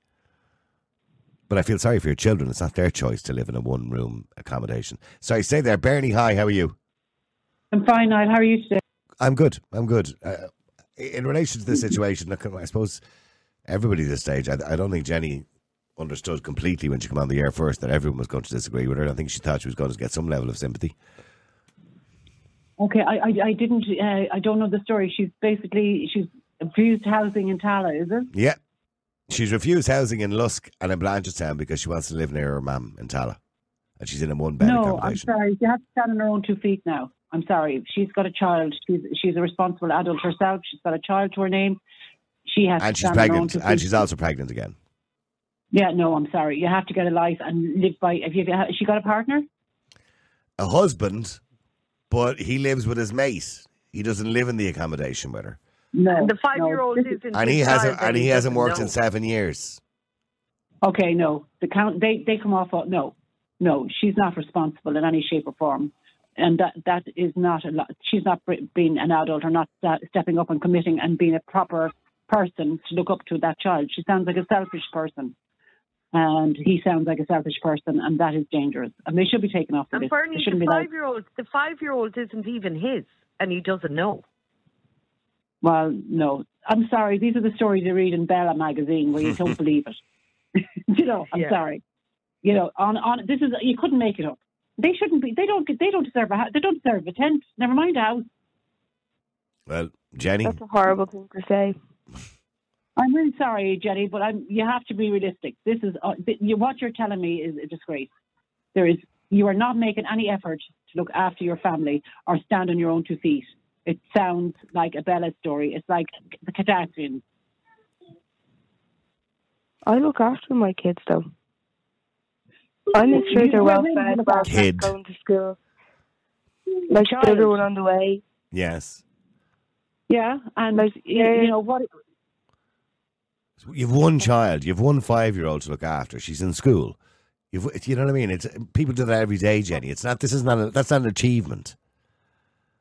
But I feel sorry for your children. It's not their choice to live in a one room accommodation. Sorry, stay there. Bernie, hi, how are you? I'm fine, Niall. How are you today? I'm good. I'm good. Uh, in relation to this situation, look, I suppose everybody at this stage, I, I don't think Jenny understood completely when she came on the air first that everyone was going to disagree with her. I think she thought she was going to get some level of sympathy. Okay, I, I, I didn't, uh, I don't know the story. She's basically, she's refused housing in Tallaght, is it? Yeah. She's refused housing in Lusk and in Blanchardstown because she wants to live near her mum in Tallaght. And she's in a one bed no, I'm sorry. She has to stand on her own two feet now. I'm sorry. She's got a child. She's she's a responsible adult herself. She's got a child to her name. She has And to she's stand on her own pregnant. And she's also pregnant again. Yeah, no, I'm sorry. You have to get a life and live by. Have you? Has she got a partner? A husband, but he lives with his mate. He doesn't live in the accommodation with her. No. And the five year old no. isn't. And he hasn't and that he hasn't worked know. in seven years. Okay, no, the count they they come off. Uh, no, no, she's not responsible in any shape or form, and that that is not a lot. She's not being an adult or not stepping up and committing and being a proper person to look up to that child. She sounds like a selfish person, and he sounds like a selfish person, and that is dangerous. And they should be taken off the And list. Bernie, They the shouldn't be five-year-old, the five-year-old isn't even his, and he doesn't know. Well, no, I'm sorry. These are the stories you read in Bella magazine where you (laughs) don't believe it. (laughs) you know, I'm Yeah. sorry. You know, on on this is you couldn't make it up. They shouldn't be. They don't. They don't deserve a. hou- They don't deserve a tent. Never mind a house. Well, Jenny, That's a horrible thing to say. I'm really sorry, Jenny, but I'm. You have to be realistic. This is uh, th- you, what you're telling me is a disgrace. There is. You are not making any effort to look after your family or stand on your own two feet. It sounds like a Bella story. It's like the Kardashians. I look after my kids though. I make sure they're well really fed, look well after- Kid. going to school. Like the other one on the way. yes. Yeah, and Like, yeah. you know what? You've one child. You've one five-year-old to look after. She's in school. You've, you know what I mean? It's people do that every day, Jenny. It's not. This is not. A, that's not an achievement.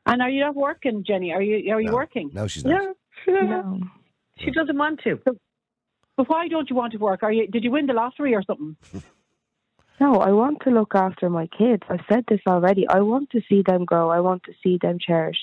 And are you not working, Jenny? Are you are you No. working? No, she's not. No. She doesn't want to. But why don't you want to work? Are you? Did you win the lottery or something? (laughs) No, I want to look after my kids. I've said this already. I want to see them grow. I want to see them cherish.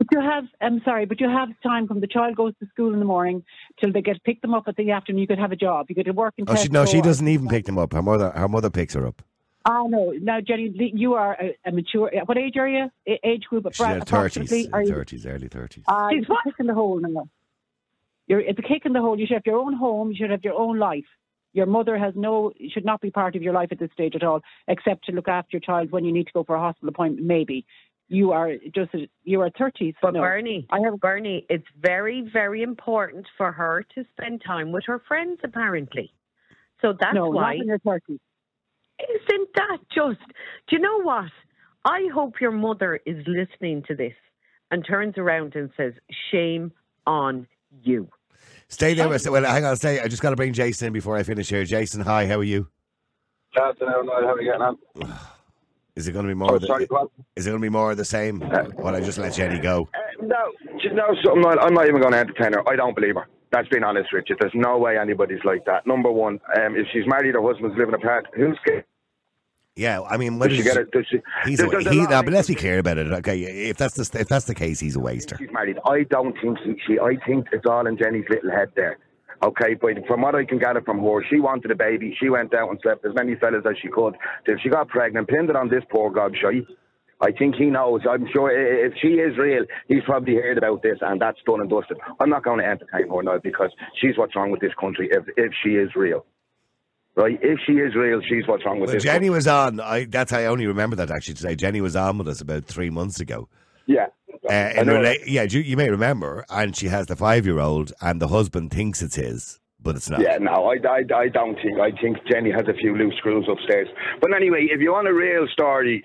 But you have. I'm sorry, but you have time from the child goes to school in the morning till they get pick them up at the afternoon. You could have a job. You could work in. Oh, she, no, she doesn't even pick them up. Her mother, her mother picks her up. Oh no, now Jenny, you are a, a mature. What age are you? A- Age group? She's in her thirties, approximately? Are you? thirties, early thirties. Uh, it's a in the hole now. You're, it's a kick in the hole. You should have your own home. You should have your own life. Your mother has no, should not be part of your life at this stage at all, except to look after your child when you need to go for a hospital appointment. Maybe you are just you are thirties. But no. Bernie, I have Bernie. It's very, very important for her to spend time with her friends. Apparently, so that's no, why. not in your thirties. Isn't that just? Do you know what? I hope your mother is listening to this and turns around and says, "Shame on you." Stay there. Well, well, hang on. Stay. I just got to bring Jason in before I finish here. Jason, hi. How are you? good Afternoon, How are you getting on? (sighs) Is it going to be more? Oh, of the, sorry? Is it going to be more of the same? Well, I just let Jenny go. Uh, no, do you know something? I'm not even going to entertain her. I don't believe her. That's being honest Richard. There's no way anybody's like that. Number one, um, if she's married, her husband's living apart. Who's scared? Yeah, I mean, Does she get it? Does she? He's a, there's he, but let's be clear about it. Okay, if that's the if that's the case, he's a waster. she's married. I don't think she, she. I think it's all in Jenny's little head there. Okay, but from what I can gather from her, she wanted a baby. She went out and slept as many fellas as she could. Till she got pregnant, pinned it on this poor gobshite. I think he knows. I'm sure if she is real, he's probably heard about this, and that's done and dusted. I'm not going to entertain her now because she's what's wrong with this country. If if she is real, right? If she is real, she's what's wrong with Well, this. Jenny was on. I that's I only remember that actually today. Jenny was on with us about three months ago. Yeah. Uh, in rela- yeah, you, you may remember, and she has the five-year-old, and the husband thinks it's his, but it's not. Yeah, no, I, I, I don't think. I think Jenny has a few loose screws upstairs. But anyway, if you want a real story,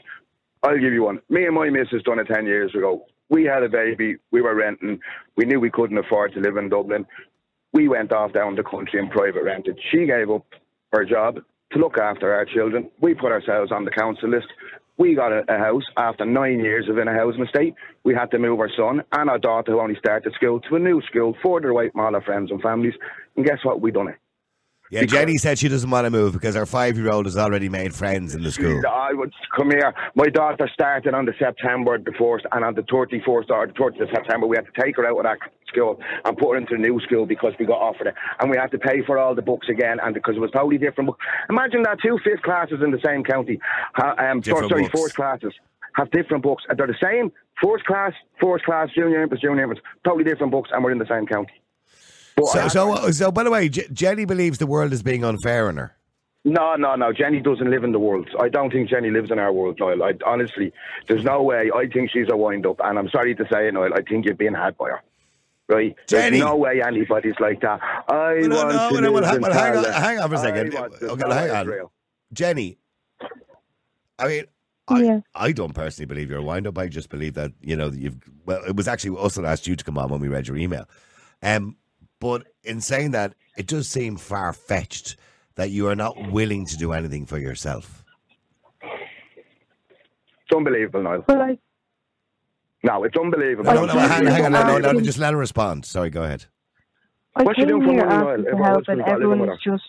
I'll give you one. Me and my missus done it 10 years ago. We had a baby. We were renting. We knew we couldn't afford to live in Dublin. We went off down the country and private rented. She gave up her job to look after our children. We put ourselves on the council list. We got a, a house after nine years of in a housing estate. We had to move our son and our daughter, who only started school, to a new school, further away from all our friends and families. And guess what? We done it. Yeah, Jenny said she doesn't want to move because her five-year-old has already made friends in the school. I would come here. My daughter started on the September the first, and on the first or the thirtieth of September, we had to take her out of that school and put her into a new school because we got offered it, and we had to pay for all the books again, and because it was totally different. book- Imagine that two fifth classes in the same county, um, Different sorry, books. fourth classes have different books. They're the same. fourth class, fourth class, junior infants, junior infants, totally different books, and we're in the same county. But So, so, so, by the way, J- Jenny believes the world is being unfair on her. No, no, no. Jenny doesn't live in the world. I don't think Jenny lives in our world, Noel. I, honestly, there's no way. I think she's a wind up, and I'm sorry to say it, Noel. I think you're being had by her. Right? Jenny. There's no way anybody's like that. I Well, no, want no, to no, well, live hang- well, hang on- hang on for a second. I want to- Okay, hang on. real. Jenny, I mean, I, I don't personally believe you're a wind up. I just believe that, you know, you've, well, it was actually us that asked you to come on when we read your email. Um, but in saying that, it does seem far fetched that you are not willing to do anything for yourself? It's unbelievable, Niall. Well, I, No, it's unbelievable. No, no, no, hang, hang on, no, no, no, asking- just let her respond. Sorry, go ahead. I What's she came doing for money, Niall, if help, and not everyone with is just.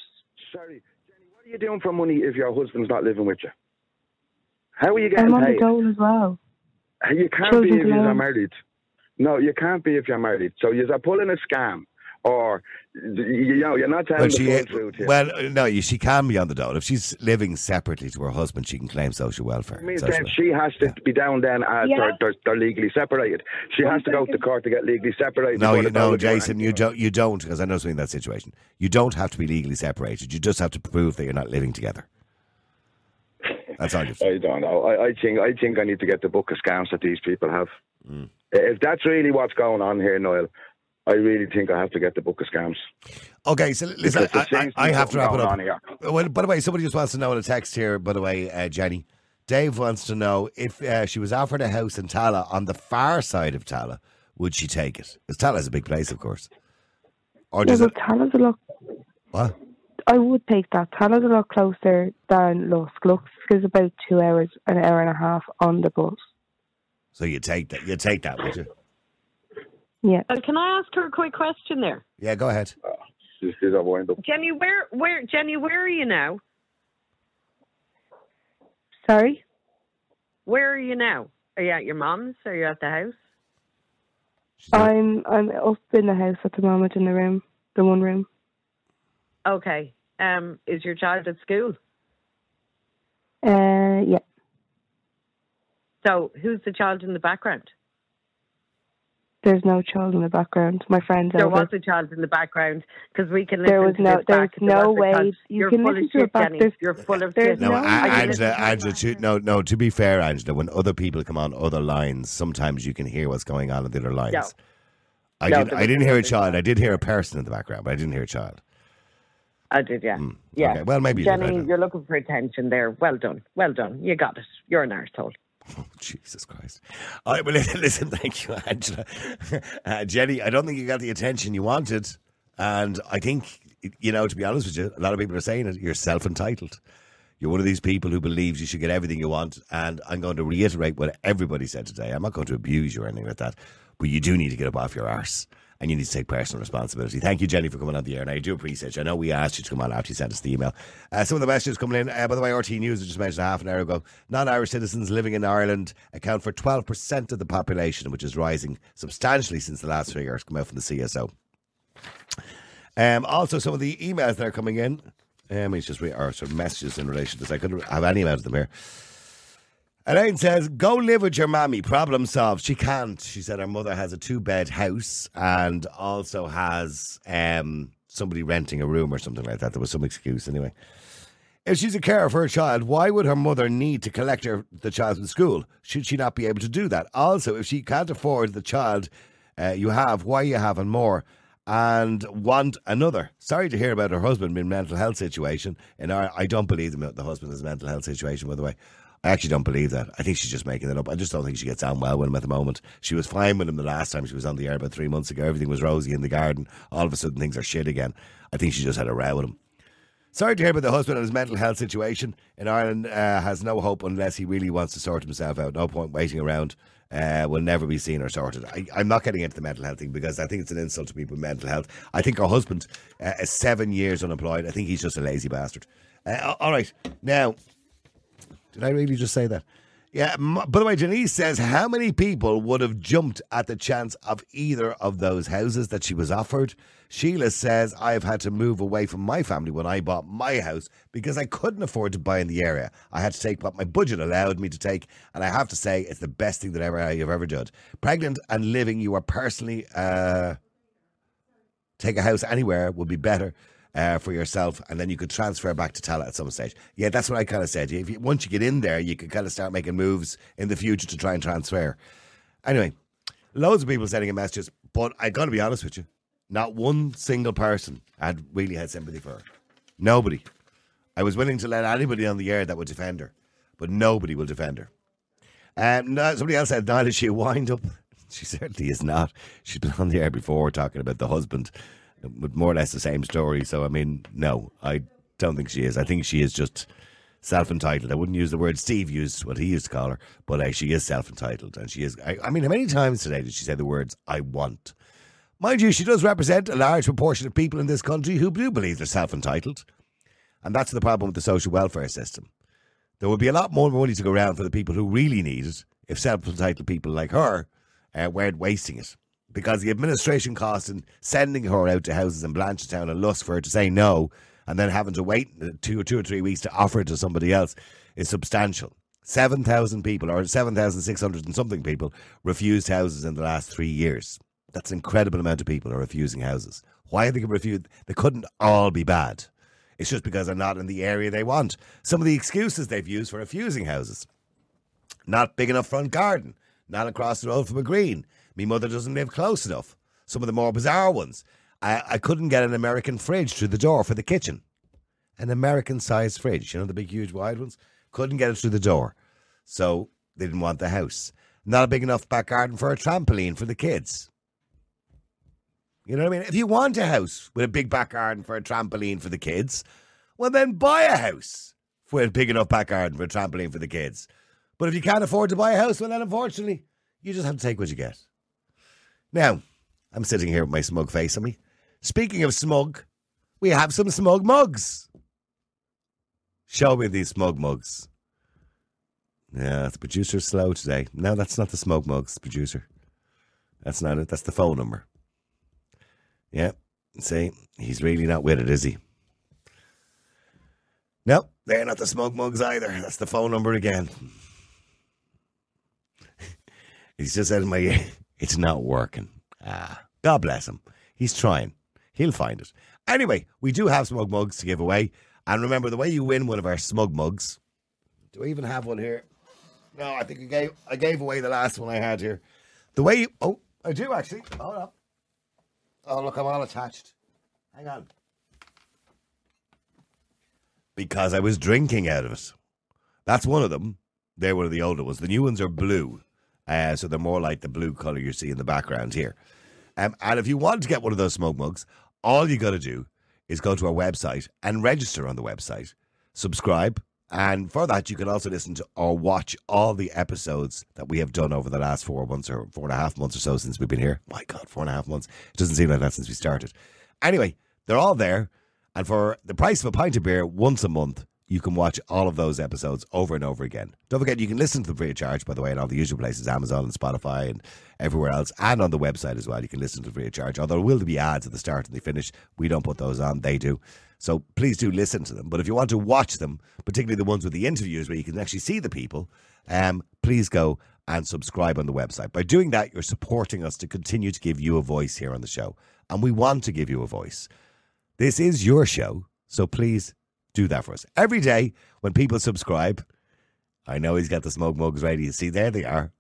Sorry, Jenny, what are you doing for money if your husband's not living with you? How are you getting I'm on the paid? dole as well. You can't Children's be if you're married. No, you can't be if you're married. So you're pulling a scam, or you know you're not telling Well, the she, full truth here. well, no, you, she can be on the dole. If she's living separately to her husband, she can claim social welfare. It means Social- that she has to be down then as Yeah. they're, they're, they're legally separated. She has to go to court to get legally separated. No, you, the no, Jason, you don't. You don't because I know something in that situation. You don't have to be legally separated. You just have to prove that you're not living together. That's all you've. I don't know. I, I think I think I need to get the book of scams that these people have. Mm. If that's really what's going on here, Noel, I really think I have to get the book of scams. Okay, so listen, I, I, I have to wrap it up. here. Well, by the way, somebody just wants to know in a text here. By the way, uh, Jenny, Dave wants to know if uh, she was offered a house in Tallaght on the far side of Tallaght, would she take it? Because Tallaght is a big place, of course. Or Yeah, does but it? Tallaght's a lot. What? I would take that. Tallaght's a lot closer than Lusk. Lusk is about two hours, an hour and a half on the bus. So you take that? You take that, would you? Yeah. Uh, can I ask her a quick question there? Yeah, go ahead. She's, she's a wind up. Jenny, where, where, Jenny, where are you now? Sorry? Where are you now? Are you at your mum's? Are you at the house? I'm I'm up in the house at the moment in the room, the one room. Okay. Um, is your child at school? Uh, yeah. So who's the child in the background? There's no child in the background. My friend's There over. was a child in the background because we can listen There was to no- this there's back if there was a way- child. you You're can listen to it back. Jenny. There's- You're full of there's shit. No, no Angela, Angela, to, no, no. To be fair, Angela, when other people come on other lines, sometimes you can hear what's going on in the other lines. No. I No, did. there I was didn't hear a child. I did hear a person in the background, but I didn't hear a child. I did, yeah. Yeah. Hmm. okay. Well, maybe you did, Jenny, you're looking for attention there. Well done. Well done. You got it. You're an arsehole. (laughs) Jesus Christ. All right, well, listen, (laughs) listen thank you, Angela. (laughs) Uh, Jenny, I don't think you got the attention you wanted. And I think, you know, to be honest with you, a lot of people are saying it, you're self entitled. You're one of these people who believes you should get everything you want. And I'm going to reiterate what everybody said today. I'm not going to abuse you or anything like that. But you do need to get up off your arse. And you need to take personal responsibility. Thank you, Jenny, for coming on the air. And I do appreciate you. I know we asked you to come on after you sent us the email. Uh, some of the messages coming in. Uh, by the way, RTÉ News, I just mentioned half an hour ago. Non Irish citizens living in Ireland account for 12% of the population, which is rising substantially since the last figures come out from the CSO. Um, also, some of the emails that are coming in. Um, it's just re- or sort of messages in relation to this. I couldn't have any amount of them here. Elaine says, "Go live with your mammy. Problem solved." She can't. She said her mother has a two-bed house and also has um, somebody renting a room or something like that. There was some excuse anyway. If she's a carer for her child, why would her mother need to collect her the child from school? Should she not be able to do that? Also, if she can't afford the child uh, you have, why are you having more? And want another. Sorry to hear about her husband being mental health situation. And I, don't believe the, the husband has a mental health situation. By the way, I actually don't believe that. I think she's just making it up. I just don't think she gets on well with him at the moment. She was fine with him the last time she was on the air about three months ago. Everything was rosy in the garden. All of a sudden, things are shit again. I think she just had a row with him. Sorry to hear about the husband and his mental health situation. In Ireland, uh, has no hope unless he really wants to sort himself out. No point waiting around. Uh, will never be seen or sorted. I, I'm not getting into the mental health thing because I think it's an insult to people with mental health. I think her husband uh, is seven years unemployed. I think he's just a lazy bastard. Uh, all right, now, did I really just say that? Yeah. By the way, Janice says how many people would have jumped at the chance of either of those houses that she was offered? Sheila says I've had to move away from my family when I bought my house because I couldn't afford to buy in the area. I had to take what my budget allowed me to take, and I have to say it's the best thing that ever I've ever done. Pregnant and living, you are personally uh, take a house anywhere would be better uh, for yourself, and then you could transfer back to Tallaght at some stage. Yeah, that's what I kind of said. If you, once you get in there, you can kind of start making moves in the future to try and transfer. Anyway, loads of people sending in messages, but I got to be honest with you, not one single person had really had sympathy for her. Nobody. I was willing to let anybody on the air that would defend her, but nobody will defend her. Um, no, somebody else said, "Not is she a wind up?" (laughs) She certainly is not. She's been on the air before talking about the husband with more or less the same story. So I mean, no, I Don't think she is. I think she is just self entitled. I wouldn't use the word Steve used, what he used to call her, but uh, she is self entitled. And she is, I, I mean, how many times today did she say the words, I want? Mind you, she does represent a large proportion of people in this country who do believe they're self entitled. And that's the problem with the social welfare system. There would be a lot more money to go around for the people who really need it if self entitled people like her uh, weren't wasting it. Because the administration cost in sending her out to houses in Blanchardstown and Lusk for her to say no and then having to wait two or two or three weeks to offer it to somebody else is substantial. 7,000 people or 7,600 and something people refused houses in the last three years. That's an incredible amount of people are refusing houses. Why are they refused? They couldn't all be bad. It's just because they're not in the area they want. Some of the excuses they've used for refusing houses. Not big enough front garden. Not across the road from a green. Me mother doesn't live close enough. Some of the more bizarre ones. I, I couldn't get an American fridge through the door for the kitchen. An American sized fridge, you know, the big, huge, wide ones. Couldn't get it through the door. So they didn't want the house. Not a big enough back garden for a trampoline for the kids. You know what I mean? If you want a house with a big back garden for a trampoline for the kids, well, then buy a house with a big enough back garden for a trampoline for the kids. But if you can't afford to buy a house, well, then unfortunately, you just have to take what you get. Now, I'm sitting here with my smug face on me. Speaking of smug, we have some smug mugs. Show me these smug mugs. Yeah, the producer's slow today. No, that's not the smug mugs, producer. That's not it. That's the phone number. Yeah, see, he's really not with it, is he? Nope, they're not the smug mugs either. That's the phone number again. (laughs) he's just said in my ear, it's not working. Ah, God bless him. He's trying. He'll find it. Anyway, we do have smug mugs to give away. And remember, the way you win one of our smug mugs. Do I even have one here? No, I think I gave I gave away the last one I had here. The way you oh, I do actually. Hold up. Oh look, I'm all attached. Hang on. Because I was drinking out of it. That's one of them. They're one of the older ones. The new ones are blue. Uh, so they're more like the blue colour you see in the background here. Um, and if you want to get one of those smug mugs, all you got to do is go to our website and register on the website, subscribe, and for that you can also listen to or watch all the episodes that we have done over the last four months or four and a half months or so since we've been here. My God, four and a half months. It doesn't seem like that since we started. Anyway, they're all there, and for the price of a pint of beer once a month, you can watch all of those episodes over and over again. Don't forget, you can listen to them free of charge, by the way, in all the usual places Amazon and Spotify and everywhere else, and on the website as well. You can listen to them free of charge. Although there will be ads at the start and the finish. We don't put those on, they do. So please do listen to them. But if you want to watch them, particularly the ones with the interviews where you can actually see the people, um, please go and subscribe on the website. By doing that, you're supporting us to continue to give you a voice here on the show. And we want to give you a voice. This is your show, so please do that for us. Every day when people subscribe, I know he's got the smug mugs ready. You see, there they are.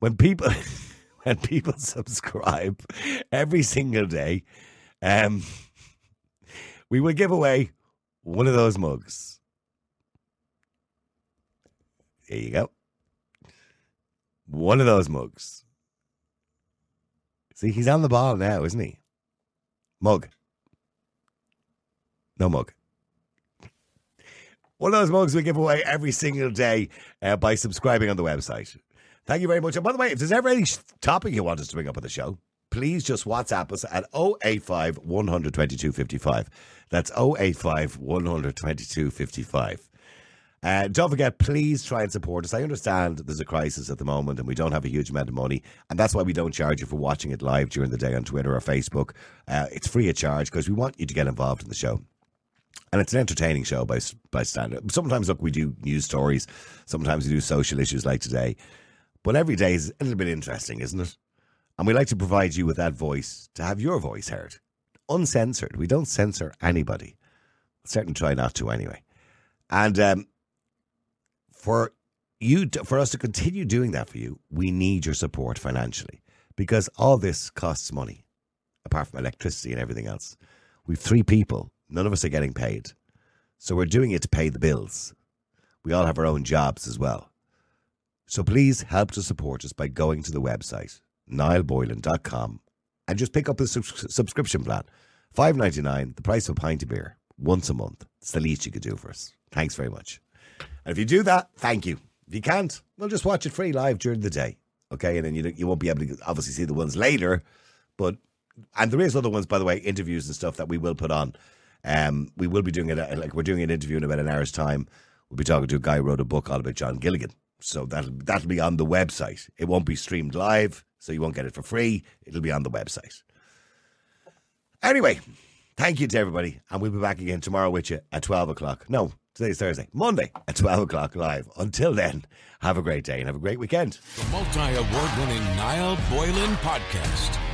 When people (laughs) when people subscribe every single day, um, we will give away one of those mugs. There you go. One of those mugs. See, he's on the ball now, isn't he? Mug. No mug. One of those mugs we give away every single day uh, by subscribing on the website. Thank you very much. And by the way, if there's ever any topic you want us to bring up on the show, please just WhatsApp us at 085 122 55. That's 085 122 55. Uh, don't forget, please try and support us. I understand there's a crisis at the moment and we don't have a huge amount of money, and that's why we don't charge you for watching it live during the day on Twitter or Facebook. Uh, it's free of charge because we want you to get involved in the show. And it's an entertaining show by by standard. Sometimes, look, we do news stories. Sometimes we do social issues like today. But every day is a little bit interesting, isn't it? And we like to provide you with that voice to have your voice heard, uncensored. We don't censor anybody. Certainly try not to anyway. And um, for you, to, for us to continue doing that for you, we need your support financially because all this costs money, apart from electricity and everything else. We've three people. None of us are getting paid. So we're doing it to pay the bills. We all have our own jobs as well. So please help to support us by going to the website, niallboylan.com, and just pick up the subscription plan. Five ninety nine, the price of a pint of beer, once a month. It's the least you could do for us. Thanks very much. And if you do that, thank you. If you can't, well, just watch it free live during the day. Okay. And then you, you won't be able to obviously see the ones later. But, and there is other ones, by the way, interviews and stuff that we will put on. Um, we will be doing it, uh, like we're doing an interview in about an hour's time. We'll be talking to a guy who wrote a book all about John Gilligan. So that'll, that'll be on the website. It won't be streamed live, so you won't get it for free. It'll be on the website. Anyway, thank you to everybody. And we'll be back again tomorrow with you at 12 o'clock. No, today's Thursday. Monday at 12 o'clock live. Until then, have a great day and have a great weekend. The multi award winning Niall Boylan podcast.